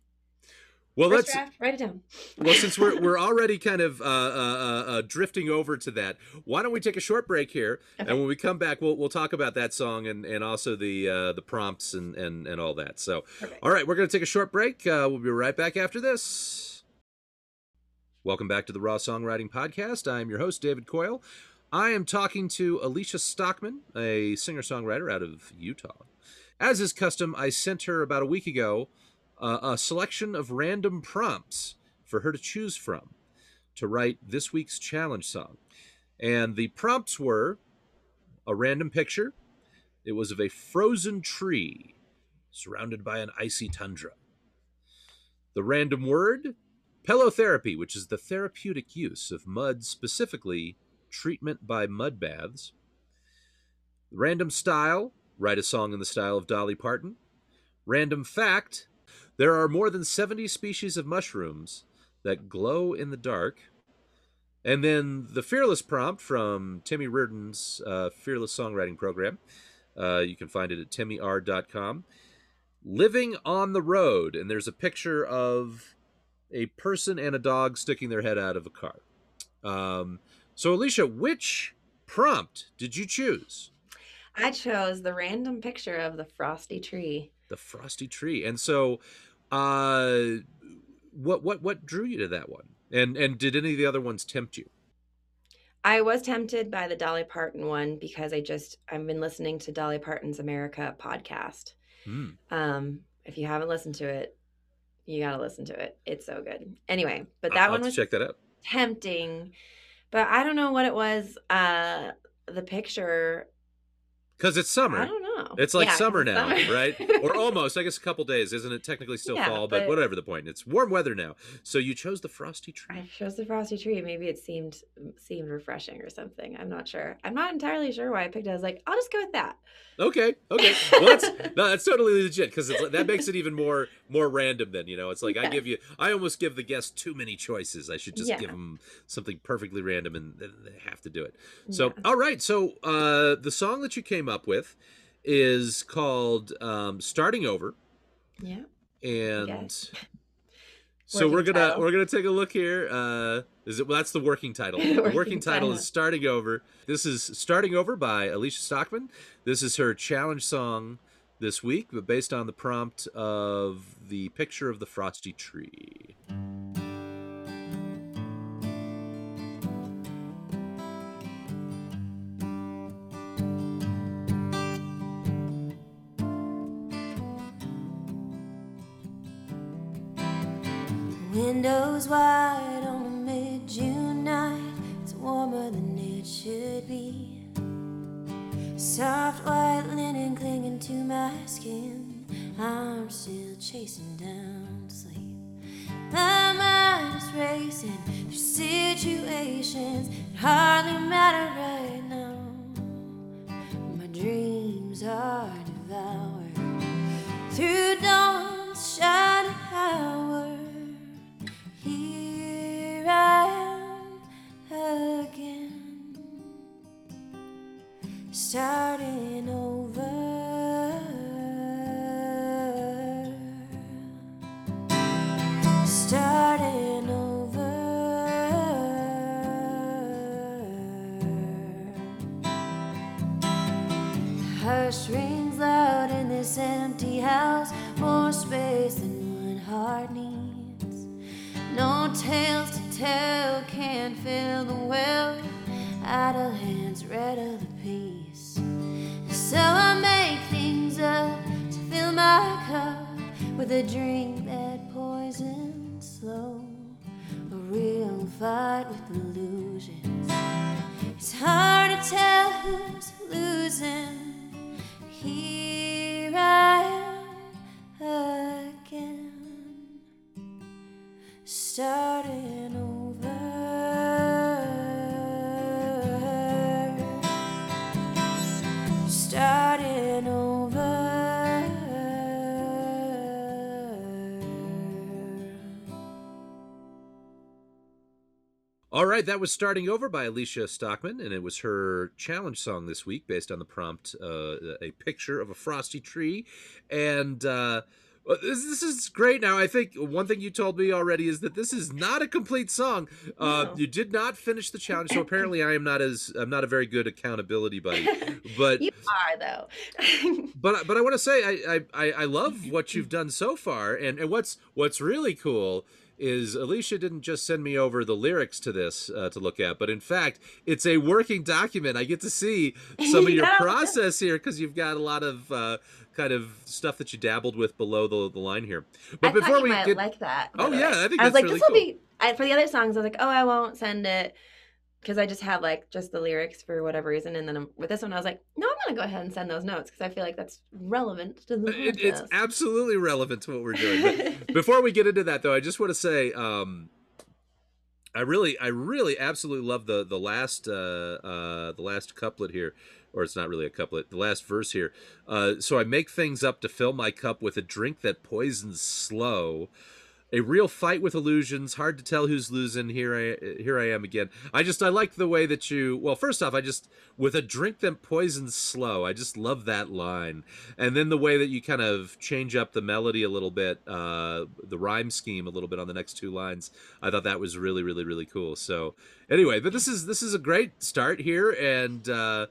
Well, first let's draft write it down well since we're we're already kind of uh, uh, uh, uh, drifting over to that. Why don't we take a short break here, Okay. and when we come back, we'll we'll talk about that song and and also the uh, the prompts and and and all that. So, Perfect. all right, we're gonna take a short break. Uh, we'll be right back after this. Welcome back to the Raw Songwriting Podcast. I am your host, David Coyle. I am talking to Alicia Stockman, a singer songwriter out of Utah. As is custom, I sent her about a week ago uh, a selection of random prompts for her to choose from to write this week's challenge song. And the prompts were a random picture, it was of a frozen tree surrounded by an icy tundra. The random word, pelotherapy, which is the therapeutic use of mud, specifically treatment by mud baths. Random style, write a song in the style of Dolly Parton. Random fact, there are more than 70 species of mushrooms that glow in the dark. And then the Fearless prompt from Timmy Reardon's uh, Fearless Songwriting Program. Uh, you can find it at timmyr.com. Living on the road, and there's a picture of a person and a dog sticking their head out of a car. Um, so, Alicia, which prompt did you choose? i chose the random picture of the frosty tree The frosty tree. And so, uh, what what what drew you to that one? And and did any of the other ones tempt you? I was tempted by the Dolly Parton one because I just I've been listening to Dolly Parton's America podcast. Hmm. Um, if you haven't listened to it, you got to listen to it. It's so good. Anyway, but I'll that one was check that out. tempting, but I don't know what it was. Uh, the picture, Because it's I summer. Oh, It's like yeah, summer it's now, summer. right? Or almost. I guess a couple days, isn't it? Technically still Yeah, fall, but, but- whatever the point. It's warm weather now. So you chose the frosty tree. I chose the frosty tree. Maybe it seemed seemed refreshing or something. I'm not sure. I'm not entirely sure why I picked it. I was like, I'll just go with that. Okay, okay. Well, that's no, that's totally legit because that makes it even more more random. Then you know, it's like I give you, I almost give the guest too many choices. I should just Yeah. give them something perfectly random, and they have to do it. So, Yeah. all right. So, uh, the song that you came up with is called um, "Starting Over," yeah. and so we're gonna title. we're gonna take a look here. Uh, is it? Well, that's the working title. The working, Working title title. is "Starting Over." This is "Starting Over" by Alicia Stockman. This is her challenge song this week, but based on the prompt of the picture of the frosty tree. Windows wide on a mid June night. It's warmer than it should be. Soft white linen clinging to my skin. I'm still chasing down sleep. My mind is racing through situations that hardly matter right now. My dreams are devoured through dawn's starting over. Starting over. Hush rings loud in this empty house, more space than one heart needs. No tales to tell, can't fill the well. Idle hands peace. So I make things up to fill my cup with a drink that poisons slow. A real fight with the illusions. Right, that was starting over by Alicia Stockman, and it was her challenge song this week, based on the prompt, uh, a picture of a frosty tree, and. Uh, this, this is great. Now, I think one thing you told me already is that this is not a complete song. Uh, No. You did not finish the challenge, so apparently I am not as I'm not a very good accountability buddy. But you are though. but but I want to say I, I I love what you've done so far, and and what's what's really cool is Alicia didn't just send me over the lyrics to this uh, to look at, but in fact it's a working document. I get to see some of your Yeah. process here because you've got a lot of uh, kind of stuff that you dabbled with below the, the line here. But I before we get like that. Oh, yeah. I think I was like, really this will cool. be I, for the other songs. I was like, oh, I won't send it because I just have like just the lyrics for whatever reason. And then um, with this one, I was like, no, I'm gonna go ahead and send those notes because I feel like that's relevant to the it, it's absolutely relevant to what we're doing. Before we get into that though i just want to say um i really i really absolutely love the the last uh uh the last couplet here or it's not really a couplet the last verse here uh so i make things up to fill my cup with a drink that poisons slow a real fight with illusions hard to tell who's losing here i here i am again. I just i like the way that you well first off i just with a drink that poisons slow i just love that line. And then the way that you kind of change up the melody a little bit uh the rhyme scheme a little bit on the next two lines i thought that was really really really cool. So anyway but this is this is a great start here and uh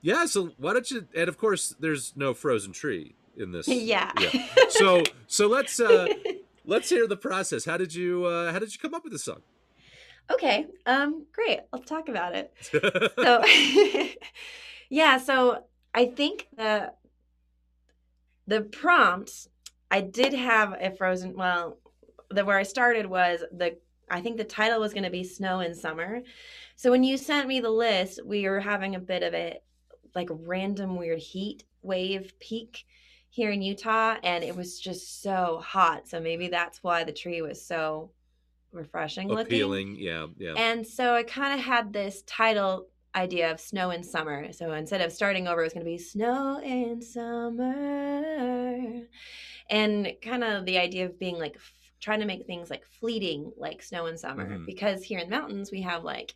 yeah so why don't you and of course there's no frozen tree in this. Yeah. yeah. So so let's uh let's hear the process how did you uh how did you come up with this song okay. Um. Great. I'll talk about it. so yeah so i think the the prompt i did have a frozen well the where i started was the i think the title was going to be snow in summer so when you sent me the list we were having a bit of a like random weird heat wave peak here in Utah and it was just so hot. So maybe that's why the tree was so refreshing Appealing, looking. yeah, yeah. And so I kind of had this title idea of snow in summer. So instead of starting over, it was going to be snow in summer. And kind of the idea of being like f- trying to make things like fleeting, like snow in summer. Mhm. Because here in the mountains, we have like,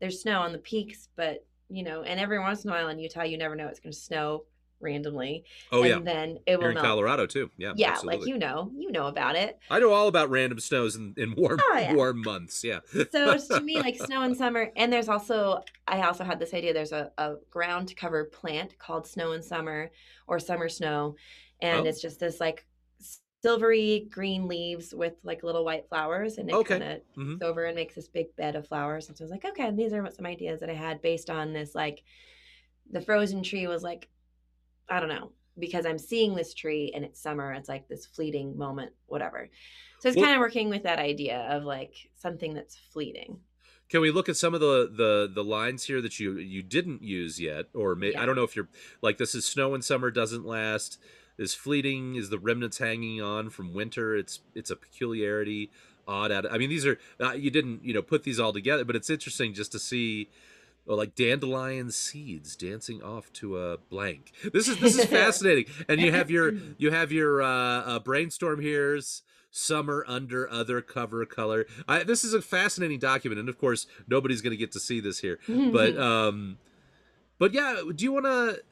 there's snow on the peaks, but you know, and every once in a while in Utah, you never know it's going to snow randomly. Oh and yeah, then it will here in melt. Colorado too. Yeah, yeah, absolutely. like you know, you know about it. I know all about random snows in, in warm Oh, yeah. warm months. Yeah. so to me like snow in summer and there's also i also had this idea there's a, a ground cover plant called snow in summer or summer snow and Oh. it's just this like silvery green leaves with like little white flowers and it Okay. kind of Mhm. over and makes this big bed of flowers and so i was like okay these are some ideas that i had based on this like the frozen tree was like i don't know because i'm seeing this tree and it's summer it's like this fleeting moment whatever so it's Well- kind of working with that idea of like something that's fleeting Can we look at some of the the the lines here that you you didn't use yet, or may, I don't know if you're like this is snow and summer doesn't last. Is fleeting is the remnants hanging on from winter. It's it's a peculiarity, odd. Out. I mean, these are uh, you didn't you know put these all together, but it's interesting just to see. Oh, like dandelion seeds dancing off to a blank. This is this is fascinating, and you have your you have your uh, uh, brainstorm here's summer under other cover color. I, this is a fascinating document, and of course nobody's going to get to see this here. But um, but yeah, do you want to?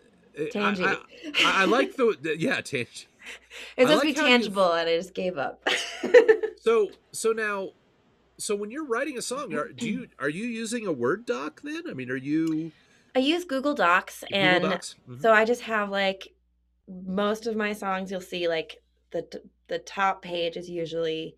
Tangy. I, I, I like the yeah tangent. it's supposed to be tangible, and I just gave up. So so now. So when you're writing a song, are, do you are you using a Word doc then? I mean, are you I use Google Docs, Google and Docs? Mhm. so I just have like most of my songs. You'll see like the the top page is usually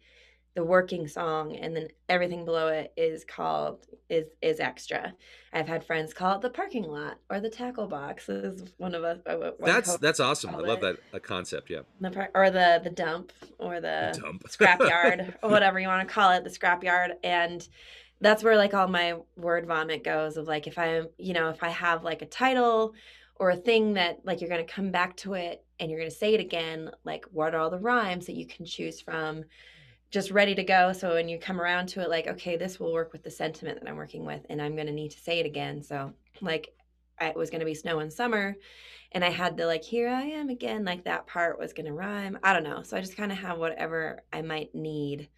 the working song, and then everything below it is called is is extra. I've had friends call it the parking lot or the tackle box. Is one of us. one that's that's awesome. I love it. that a concept. Yeah, the par- or the the dump or the dump scrapyard or whatever you want to call it, the scrapyard. And that's where like all my word vomit goes of like if i'm you know, if I have like a title or a thing that like you're going to come back to it and you're going to say it again, like what are all the rhymes that you can choose from? Just ready to go. So when you come around to it, like, okay, this will work with the sentiment that I'm working with, and I'm going to need to say it again. So, like, I- it was going to be snow and summer, and I had the like, here I am again, like that part was going to rhyme. I don't know. So I just kind of have whatever I might need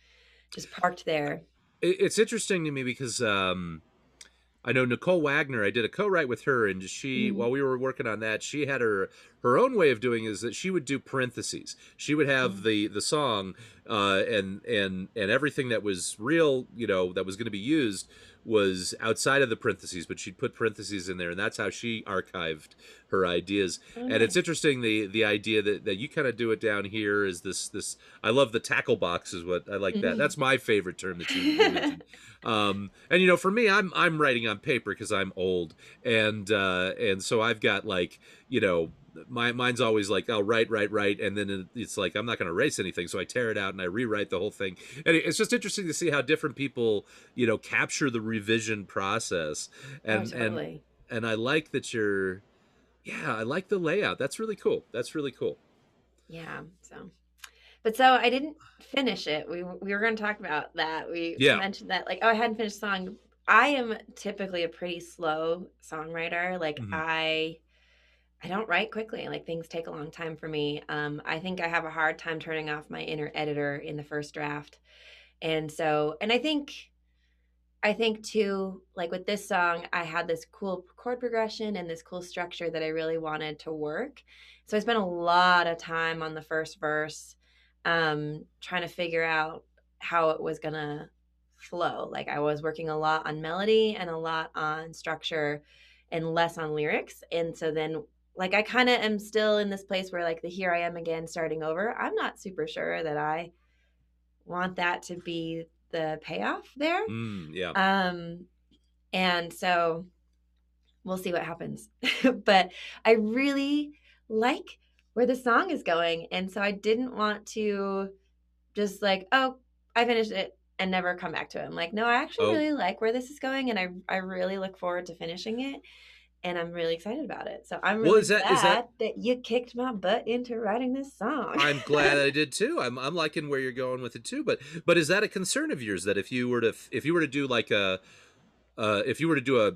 just parked there. It's interesting to me because um, I know Nicole Wagner. I did a co-write with her, and she, Mhm. while we were working on that, she had her her own way of doing is that she would do parentheses. She would have Mhm. the the song uh, and and and everything that was real, you know, that was going to be used was outside of the parentheses, but she'd put parentheses in there, and that's how she archived her ideas. Oh, and it's interesting the the idea that, that you kind of do it down here is this this I love the tackle box is what I like that Mhm. that's my favorite term that you, you mentioned um and you know for me I'm I'm writing on paper because I'm old and uh and so I've got like you know my mine's always like I'll write write write and then it's like I'm not going to erase anything so I tear it out and I rewrite the whole thing and it's just interesting to see how different people you know capture the revision process and oh, and totally. and I like that you're yeah, I like the layout. That's really cool. That's really cool. Yeah. So, but so I didn't finish it. We we were going to talk about that. We Yeah. mentioned that like oh I hadn't finished the song. I am typically a pretty slow songwriter. Like Mhm. I I don't write quickly. Like things take a long time for me. Um, I think I have a hard time turning off my inner editor in the first draft. And so, and I think, I think too, like with this song, I had this cool chord progression and this cool structure that I really wanted to work. So I spent a lot of time on the first verse, um, trying to figure out how it was gonna flow. Like I was working a lot on melody and a lot on structure and less on lyrics. And so then like I kind of am still in this place where like the here I am again starting over. I'm not super sure that I want that to be the payoff there. Mm, yeah. Um and so we'll see what happens. but I really like where the song is going and so I didn't want to just like, oh, I finished it and never come back to it. I'm like, no, I actually Oh. really like where this is going and I I really look forward to finishing it. And I'm really excited about it. So I'm Well, really is that- glad is that- that you kicked my butt into writing this song. I'm glad I did too. I'm I'm liking where you're going with it too. But but is that a concern of yours that if you were to if you were to do like a uh, if you were to do a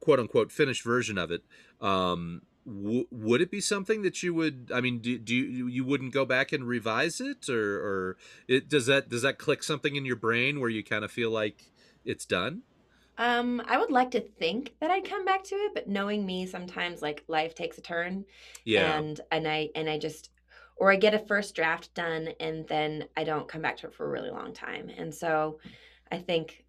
quote unquote finished version of it, um, w- would it be something that you would? I mean, do, do you you wouldn't go back and revise it, or or it does that does that click something in your brain where you kind of feel like it's done? Um, I would like to think that I'd come back to it, but knowing me, sometimes like life takes a turn, Yeah. and and I and I just or I get a first draft done and then I don't come back to it for a really long time, and so I think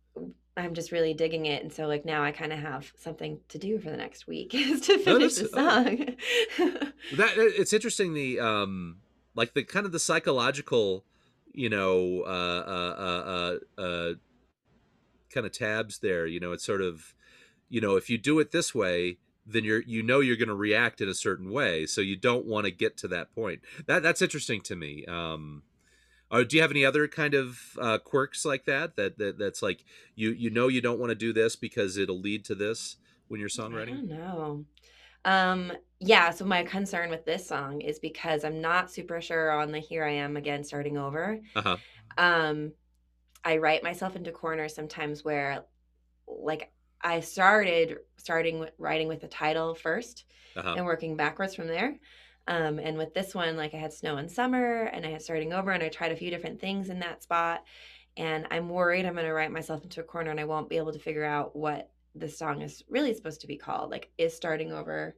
I'm just really digging it, and so like now I kind of have something to do for the next week is to finish the that's- song. that it's interesting the um like the kind of the psychological you know uh uh uh uh kind of tabs there you know it's sort of you know if you do it this way then you're you know you're going to react in a certain way so you don't want to get to that point that that's interesting to me um or do you have any other kind of uh, quirks like that, that that that's like you you know you don't want to do this because it'll lead to this when you're I songwriting? don't know. Um, yeah, so my concern with this song is because I'm not super sure on the Here I Am Again starting over. Uh huh. Um, I write myself into corners sometimes where like I started starting writing with the title first Uh huh. and working backwards from there. Um, and with this one, like I had snow in summer and I had starting over and I tried a few different things in that spot. And I'm worried I'm going to write myself into a corner and I won't be able to figure out what the song is really supposed to be called. Like, is starting over,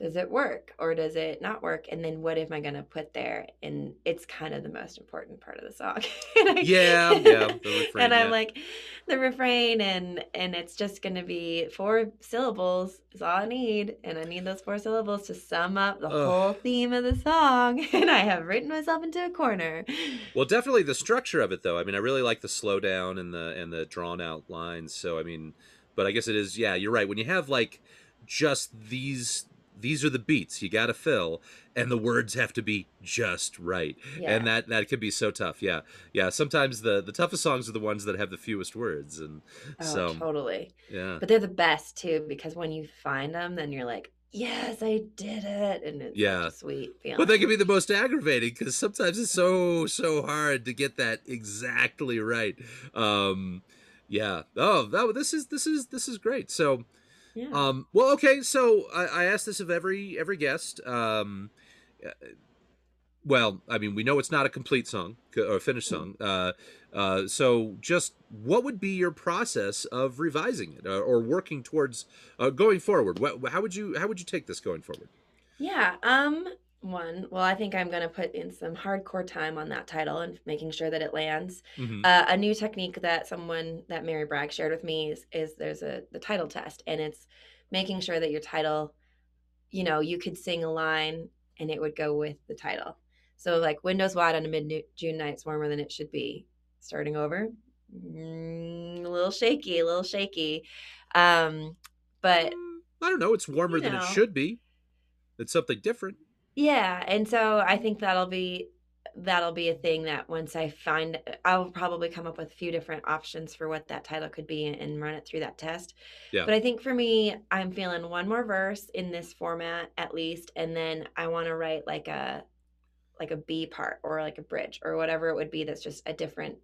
does it work or does it not work? And then what am I going to put there? And it's kind of the most important part of the song. I- Yeah, yeah, the refrain, and I'm yeah. like, the refrain and and it's just going to be four syllables is all I need and I need those four syllables to sum up the Ugh. whole theme of the song and I have written myself into a corner. Well, definitely the structure of it, though. I mean, I really like the slowdown and the and the drawn out lines. So, I mean, but I guess it is. Yeah, you're right. When you have like just these these are the beats you got to fill, and the words have to be just right, Yeah. and that that could be so tough. Yeah, yeah. Sometimes the the toughest songs are the ones that have the fewest words, and Oh, so totally. yeah, But they're the best too because when you find them then you're like, "Yes, I did it." And it's Yeah. sweet feeling. But they can be the most aggravating because sometimes it's so so hard to get that exactly right. Um, yeah. Oh, that, this is this is this is great. So, yeah. um, well, okay. So I, I asked this of every every guest. Um, uh, well, I mean, we know it's not a complete song or a finished song. Uh, uh, so, just what would be your process of revising it or, or working towards uh, going forward? What, how would you how would you take this going forward? Yeah. Um. One. Well, I think I'm gonna put in some hardcore time on that title and making sure that it lands. Mhm. Uh, a new technique that someone that Mary Bragg shared with me is, is there's a the title test, and it's making sure that your title, you know, you could sing a line and it would go with the title. So like windows wide on a mid June night, it's warmer than it should be. Starting over, mm, a little shaky, a little shaky. Um, but Mm, I don't know. It's warmer than it should be. It's something different. Yeah, and so I think that'll be that'll be a thing that once I find I'll probably come up with a few different options for what that title could be and run it through that test. Yeah. But I think for me, I'm feeling one more verse in this format at least, and then I want to write like a like a B part or like a bridge or whatever it would be that's just a different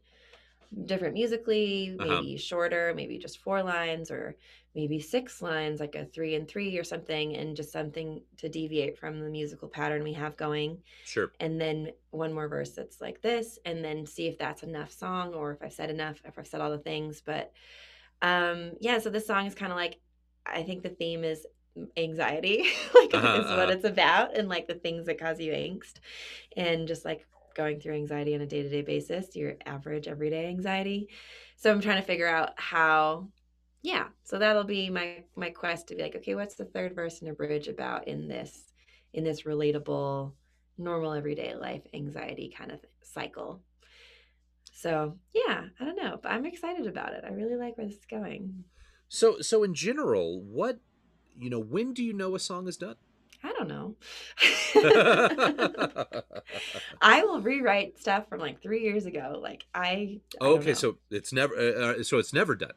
different musically, Uh-huh. maybe shorter, maybe just four lines or maybe six lines, like a three and three or something, and just something to deviate from the musical pattern we have going. Sure. And then one more verse that's like this, and then see if that's enough song or if I've said enough, if I've said all the things. But um yeah, so this song is kind of like I think the theme is anxiety, like Uh-huh, is what uh-huh. it's about, and like the things that cause you angst, and just like going through anxiety on a day to day basis, your average everyday anxiety. So I'm trying to figure out how yeah so that'll be my my quest to be like okay what's the third verse in a bridge about in this in this relatable normal everyday life anxiety kind of cycle? So yeah i don't know but i'm excited about it. I really like where this is going. So so in general, what you know, when do you know a song is done? i don't know. I will rewrite stuff from like three years ago like i, I okay, so it's never uh, uh, so it's never done.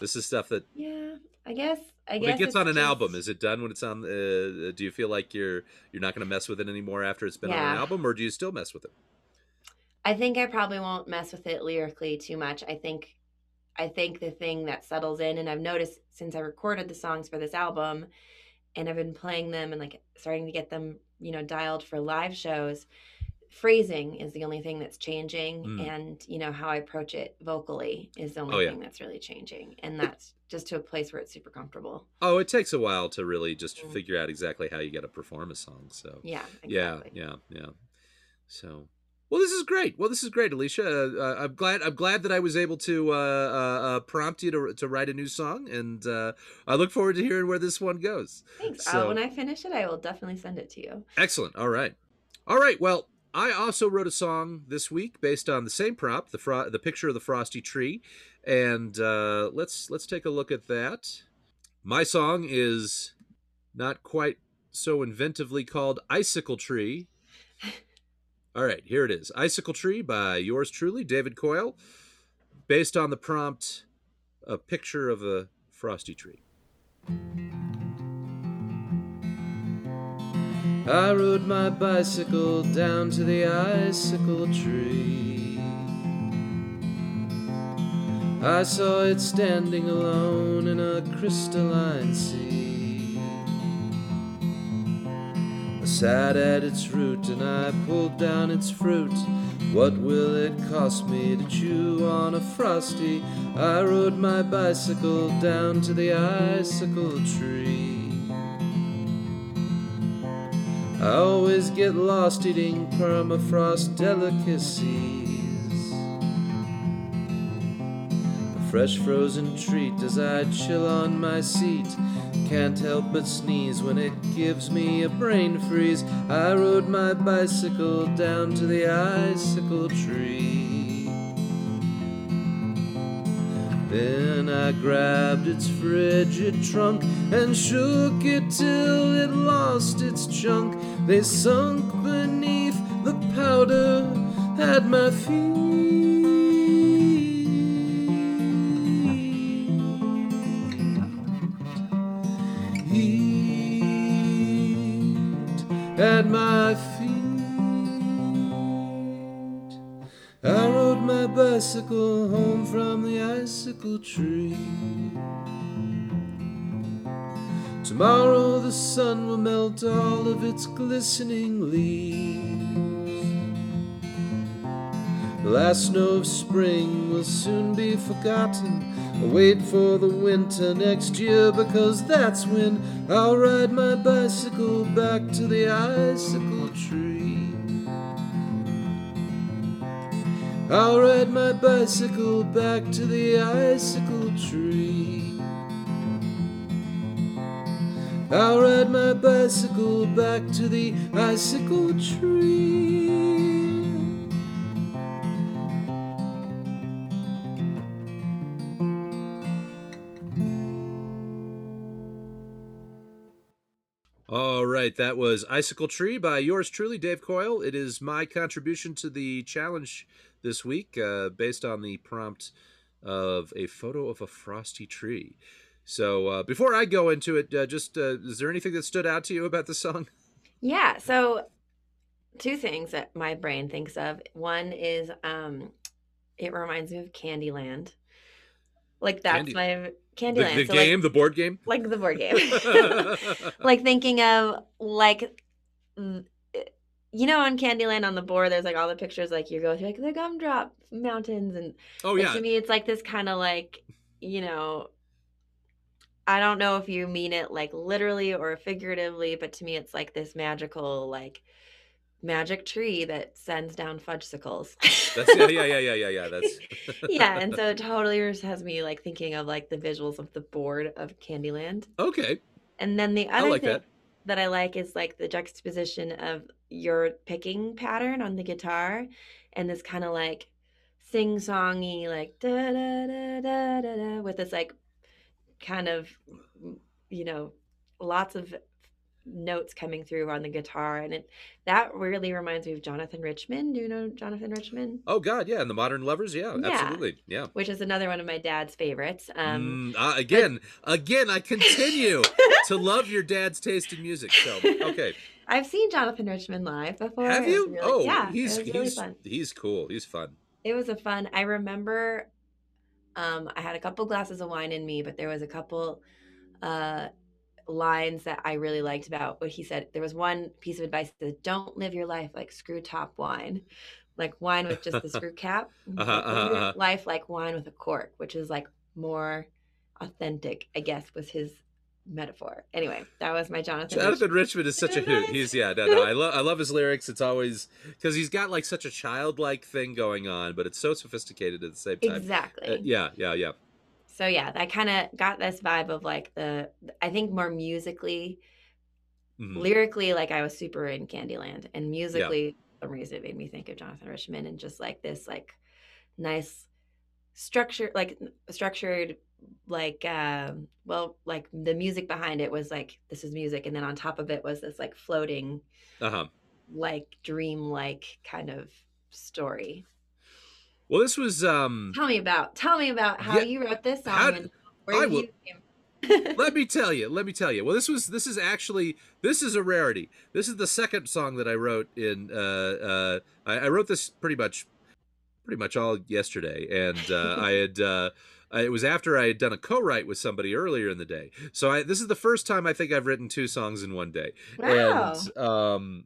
This is stuff that Yeah, I guess. I when guess it gets on an album. Is it done when it's on? Uh, do you feel like you're you're not going to mess with it anymore after it's been on an album, or do you still mess with it? I think I probably won't mess with it lyrically too much. I think I think the thing that settles in and I've noticed since I recorded the songs for this album and I've been playing them and like starting to get them, you know, dialed for live shows, phrasing is the only thing that's changing Mm. and, you know, how I approach it vocally is the only Oh, yeah. thing that's really changing. And that's just to a place where it's super comfortable. Oh, it takes a while to really just Mm. figure out exactly how you got to perform a song. So Yeah, yeah, exactly. yeah, yeah. So, well, this is great. Well, this is great, Alicia. Uh, uh, I'm glad. I'm glad that I was able to uh, uh, uh, prompt you to to write a new song, and uh, I look forward to hearing where this one goes. Thanks. So- uh, when I finish it, I will definitely send it to you. Excellent. All right. All right. Well, I also wrote a song this week based on the same prop, the fro- the picture of the frosty tree, and uh, let's let's take a look at that. My song is not quite so inventively called Icicle Tree. All right, here it is. Icicle Tree by yours truly, David Coyle, based on the prompt a picture of a frosty tree. I rode my bicycle down to the icicle tree. I saw it standing alone in a crystalline sea. I sat at its root and I pulled down its fruit. What will it cost me to chew on a frosty? I rode my bicycle down to the icicle tree. I always get lost eating permafrost delicacies. A fresh frozen treat as I chill on my seat. Can't help but sneeze when it gives me a brain freeze. I rode my bicycle down to the icicle tree. Then I grabbed its frigid trunk and shook it till it lost its chunk. They sunk beneath the powder at my feet. At my feet. I rode my bicycle home from the icicle tree. Tomorrow the sun will melt all of its glistening leaves. The last snow of spring will soon be forgotten. I'll wait for the winter next year because that's when I'll ride my bicycle back to the icicle tree. I'll ride my bicycle back to the icicle tree. I'll ride my bicycle back to the icicle tree. All right, that was Icicle Tree by yours truly, Dave Coyle. It is my contribution to the challenge this week, uh, based on the prompt of a photo of a frosty tree. So uh, before I go into it, uh, just uh, is there anything that stood out to you about the song? Yeah. So, two things that my brain thinks of. One is um, it reminds me of Candyland. Like that's Candy- my The, Candyland. the so game, the board game. like, like the board game. like thinking of like you know on Candyland on the board there's like all the pictures like you go through like the gumdrop mountains and oh like, yeah, to me it's like this kind of like you know I don't know if you mean it like literally or figuratively, but to me it's like this magical like magic tree that sends down fudgesicles. that's yeah, yeah, yeah, yeah, yeah, yeah. That's yeah, and so it totally just has me like thinking of like the visuals of the board of Candyland. okay. And then the other like thing that. that. I like is like the juxtaposition of your picking pattern on the guitar and this kind of like sing songy like da da da da da da with this like kind of you know lots of notes coming through on the guitar, and it that really reminds me of Jonathan Richman. Do you know Jonathan Richman? Oh God, yeah, and the Modern Lovers, yeah, Yeah. absolutely, yeah. Which is another one of my dad's favorites. Um, Mm, uh, again, again, I continue to love your dad's taste in music. So, okay, I've seen Jonathan Richman live before. have you? really- oh, yeah, he's really he's fun. he's cool. He's fun. It was a fun. I remember um I had a couple glasses of wine in me, but there was a couple uh lines that I really liked about what he said. There was one piece of advice that don't live your life like screw top wine. Like wine with just the screw cap. Uh-huh, uh-huh, uh-huh. life like wine with a cork, which is like more authentic, I guess, was his metaphor. Anyway, that was my Jonathan. Jonathan. Richman is such a hoot. He's yeah, no, no. I love I love his lyrics. It's always because he's got like such a childlike thing going on, but it's so sophisticated at the same time. Exactly. Uh, yeah, yeah, yeah. so yeah, I kind of got this vibe of like the I think more musically, Mhm. lyrically, like I was super in Candyland, and musically, for some reason, it made me think of Jonathan Richman and just like this like nice structure, like structured, like um, well, like the music behind it was like this is music, and then on top of it was this like floating, Uh-huh. like dream like kind of story. Well, this was um Tell me about tell me about how Yeah, you wrote this song how- and where I you will- came. let me tell you let me tell you well this was this is actually this is a rarity this is the second song that i wrote in uh uh i, I wrote this pretty much pretty much all yesterday and uh i had uh it was after I had done a co-write with somebody earlier in the day. So I this is the first time I think I've written two songs in one day. Wow. And um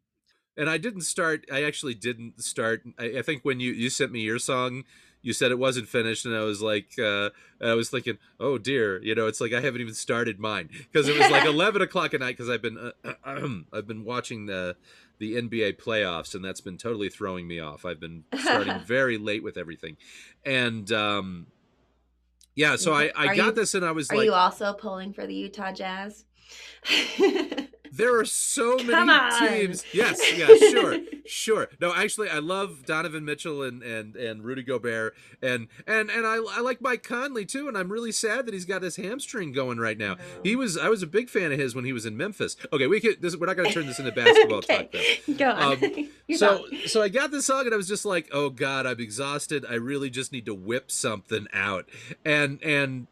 and I didn't start I actually didn't start I, I think when you you sent me your song you said it wasn't finished and I was like uh I was thinking, oh dear, you know, it's like I haven't even started mine because it was like eleven o'clock at night because I've been uh, I've been watching the the NBA playoffs and that's been totally throwing me off. I've been starting very late with everything, and um, yeah, so I I Are got you- this and I was Are like, Are you also pulling for the Utah Jazz? there are so many teams. Yes, yeah, sure. Sure. No, actually, I love Donovan Mitchell and and and Rudy Gobert, and and and I I like Mike Conley too, and I'm really sad that he's got his hamstring going right now. He was I was a big fan of his when he was in Memphis. Okay, we could this we're not going to turn this into basketball talk though. Go on. Um, So so I got this song and I was just like, oh god, I'm exhausted. I really just need to whip something out. And and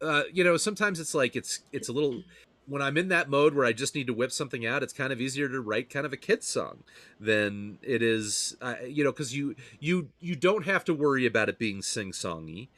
uh, you know, sometimes it's like it's it's a little when I'm in that mode where I just need to whip something out, it's kind of easier to write kind of a kid song than it is, uh, you know, because you you you don't have to worry about it being sing songy,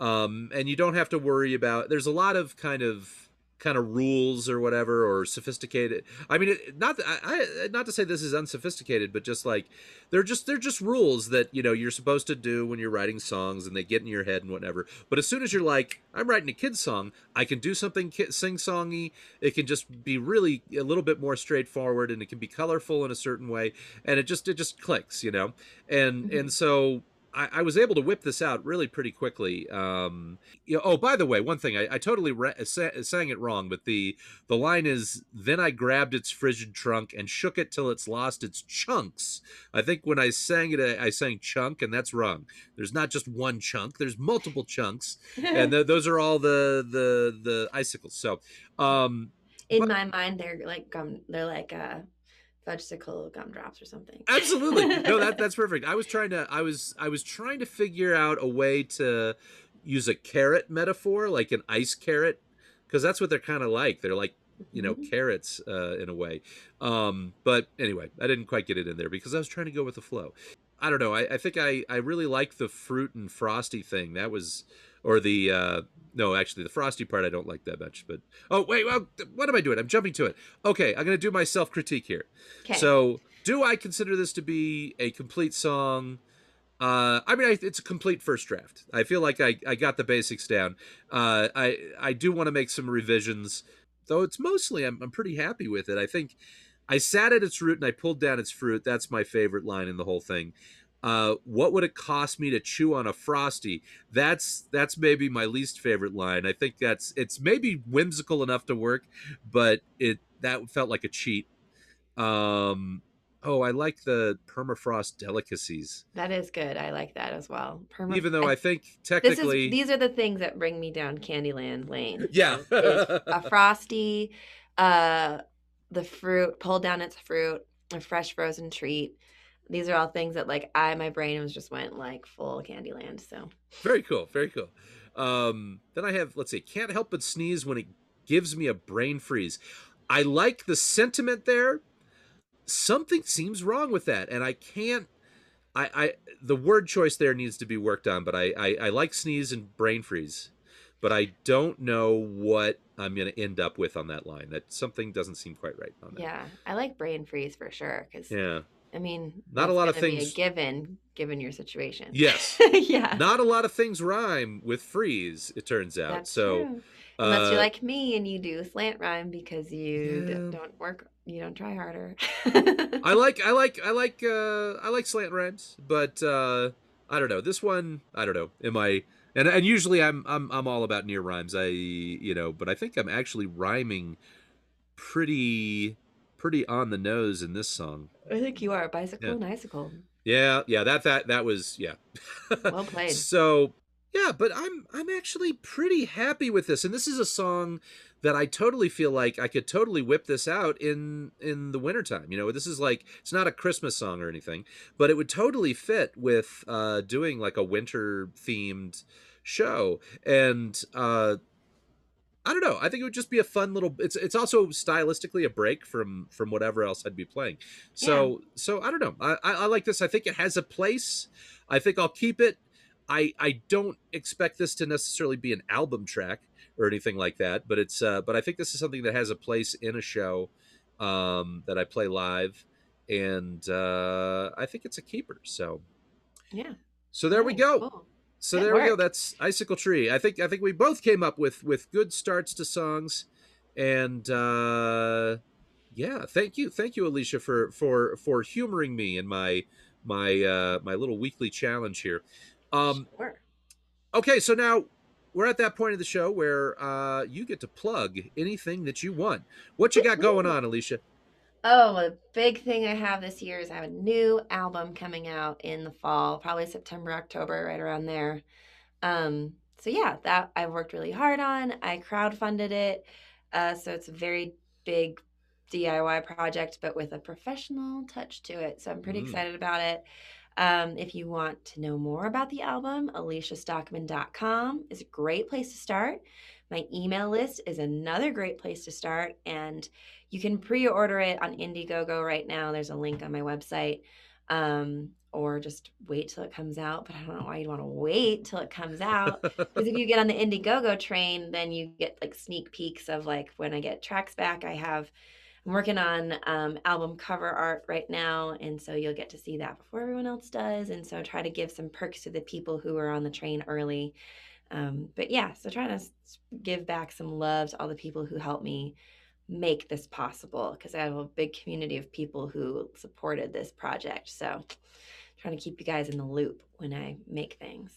um, and you don't have to worry about. There's a lot of kind of kind of rules or whatever or sophisticated. I mean, it, not I, I not to say this is unsophisticated, but just like they're just they're just rules that you know you're supposed to do when you're writing songs and they get in your head and whatever. But as soon as you're like, I'm writing a kid song, I can do something kid, sing songy. It can just be really a little bit more straightforward and it can be colorful in a certain way, and it just it just clicks, you know. And Mhm. and so. I, I was able to whip this out really pretty quickly. Um, you know, oh, by the way, one thing I, I totally ra- sa- sang it wrong, but the the line is then I grabbed its frigid trunk and shook it till it's lost its chunks. I think when I sang it, I, I sang chunk, and that's wrong. There's not just one chunk. There's multiple chunks, and th- those are all the the the icicles. So, um, in but- my mind, they're like gum. They're like uh, fudgesicle gumdrops or something. absolutely. No that that's perfect. I was trying to i was i was trying to figure out a way to use a carrot metaphor like an ice carrot because that's what they're kind of like. They're like you know Mhm. carrots uh, in a way. Um but anyway i didn't quite get it in there because i was trying to go with the flow. I don't know. I, I think i i really like the fruit and frosty thing. That was or the uh no actually the frosty part i don't like that much but oh wait well what am i doing i'm jumping to it okay i'm gonna do my self critique here 'Kay. so, do I consider this to be a complete song? Uh, I mean, I, it's a complete first draft. I feel like I, I got the basics down. Uh, I I do want to make some revisions, though. It's mostly I'm I'm pretty happy with it. I think I sat at its root and I pulled down its fruit. That's my favorite line in the whole thing. Uh, what would it cost me to chew on a frosty? That's that's maybe my least favorite line. I think that's it's maybe whimsical enough to work, but it that felt like a cheat. Um, oh, I like the permafrost delicacies, that is good. I like that as well. Perma- even though I think this is technically, these are the things that bring me down Candyland Lane. yeah, a frosty, uh, the fruit, pulled down its fruit, a fresh frozen treat. These are all things that like I my brain was just went like full Candyland. So Very cool. Very cool. Um, then I have, let's see, can't help but sneeze when it gives me a brain freeze. I like the sentiment there. Something seems wrong with that, and I can't. I, I the word choice there needs to be worked on, but I, I, I like sneeze and brain freeze, but I don't know what I'm going to end up with on that line. That something doesn't seem quite right on that. yeah, I like brain freeze for sure because Yeah. I mean Not a lot of things- a given given your situation. Yes. yeah, Not a lot of things rhyme with freeze. It turns out. that's so true. Unless uh, you're like me and you do slant rhyme because you d- Yeah. don't work, you don't try harder. I like I like I like uh I like slant rhymes, but uh I don't know. This one, I don't know. Am I and and usually I'm I'm I'm all about near rhymes. I you know, but I think I'm actually rhyming pretty pretty on the nose in this song. I think you are bicycle Yeah. and icicle. Yeah, yeah, that that that was yeah. Well played. So yeah, but I'm I'm actually pretty happy with this, and this is a song that I totally feel like I could totally whip this out in in the wintertime. You know, this is like it's not a Christmas song or anything, but it would totally fit with uh, doing like a winter themed show, and uh, I don't know. I think it would just be a fun little. It's it's also stylistically a break from from whatever else I'd be playing. So so I don't know. I, I I like this. I think it has a place. I think I'll keep it. I I don't expect this to necessarily be an album track or anything like that, but it's uh but I think this is something that has a place in a show um that I play live and uh I think it's a keeper. So Yeah. so there we go. cool. So Good there we go. That's Icicle Tree. I think I think we both came up with with good starts to songs, and uh, yeah, thank you, thank you, Alicia, for for for humoring me in my my uh, my little weekly challenge here. Um, Sure. okay, so now we're at that point of the show where uh, you get to plug anything that you want. What you got going on, Alicia? Oh, a big thing I have this year is I have a new album coming out in the fall, probably September, October, right around there. Um, so yeah, that I've worked really hard on. I crowdfunded it, uh, so it's a very big DIY project, but with a professional touch to it. So I'm pretty Mm. excited about it. Um, if you want to know more about the album, aliciastockman.com is a great place to start. My email list is another great place to start, and you can pre-order it on Indiegogo right now. There's a link on my website, um, or just wait till it comes out. But I don't know why you'd want to wait till it comes out. Because if you get on the Indiegogo train, then you get like sneak peeks of like when I get tracks back. I have I'm working on um, album cover art right now, and so you'll get to see that before everyone else does. And so try to give some perks to the people who are on the train early. Um, but yeah, so trying to give back some love to all the people who helped me make this possible because I have a big community of people who supported this project. So trying to keep you guys in the loop when I make things.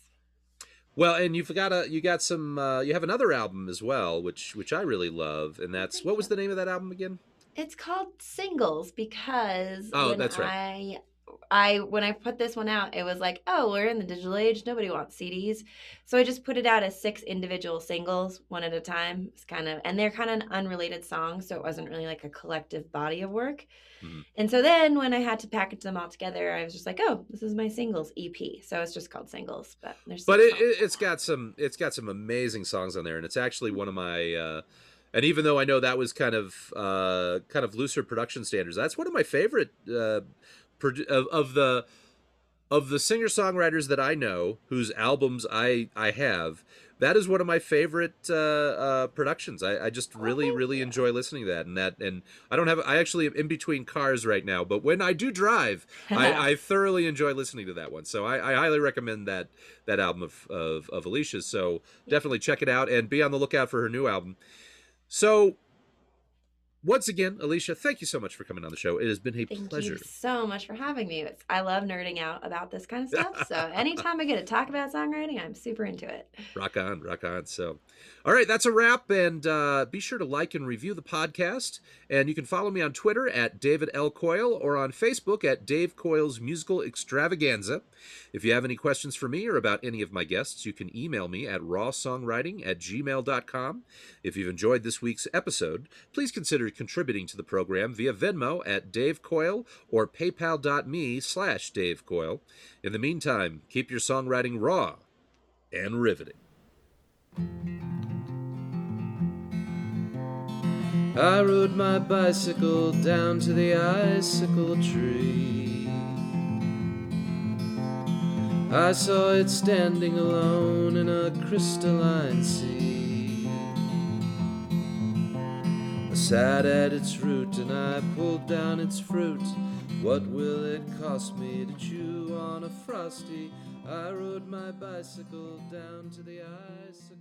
Well, and you've got a you got some uh, you have another album as well, which which I really love, and that's Thank what was the name of that album again? It's called singles because Oh, when that's right. I I when I put this one out, it was like, oh, we're in the digital age. Nobody wants CDs, so I just put it out as six individual singles, one at a time. It's kind of and they're kind of unrelated songs, so it wasn't really like a collective body of work. Mhm. And so then when I had to package them all together, I was just like, oh, this is my singles EP. So it's just called singles, but there's but it, it, it's got some it's got some amazing songs on there and it's actually one of my uh and even though i know that was kind of uh kind of looser production standards that's one of my favorite uh of, of the of the singer songwriters that i know whose albums i i have that is one of my favorite uh, uh, productions. I, I just really, thank really enjoy listening to that, and that, and I don't have. I actually am in between cars right now, but when I do drive, I, I thoroughly enjoy listening to that one. So I, I highly recommend that that album of, of of Alicia's. So definitely check it out and be on the lookout for her new album. So once again, Alicia, thank you so much for coming on the show. It has been a pleasure. Thank pleasure. you so much for having me. It's, I love nerding out about this kind of stuff. So anytime I get to talk about songwriting, I'm super into it. Rock on, rock on. So, all right, that's a wrap. And uh, be sure to like and review the podcast. And you can follow me on Twitter at David L. Coyle or on Facebook at Dave Coyle's Musical Extravaganza. If you have any questions for me or about any of my guests, you can email me at rawsongwriting at gmail.com. If you've enjoyed this week's episode, please consider contributing to the program via Venmo at Dave Coyle or paypal.me slash Dave Coyle. In the meantime, keep your songwriting raw and riveting. I rode my bicycle down to the icicle tree. I saw it standing alone in a crystalline sea. I sat at its root and I pulled down its fruit. What will it cost me to chew on a frosty? I rode my bicycle down to the icicle.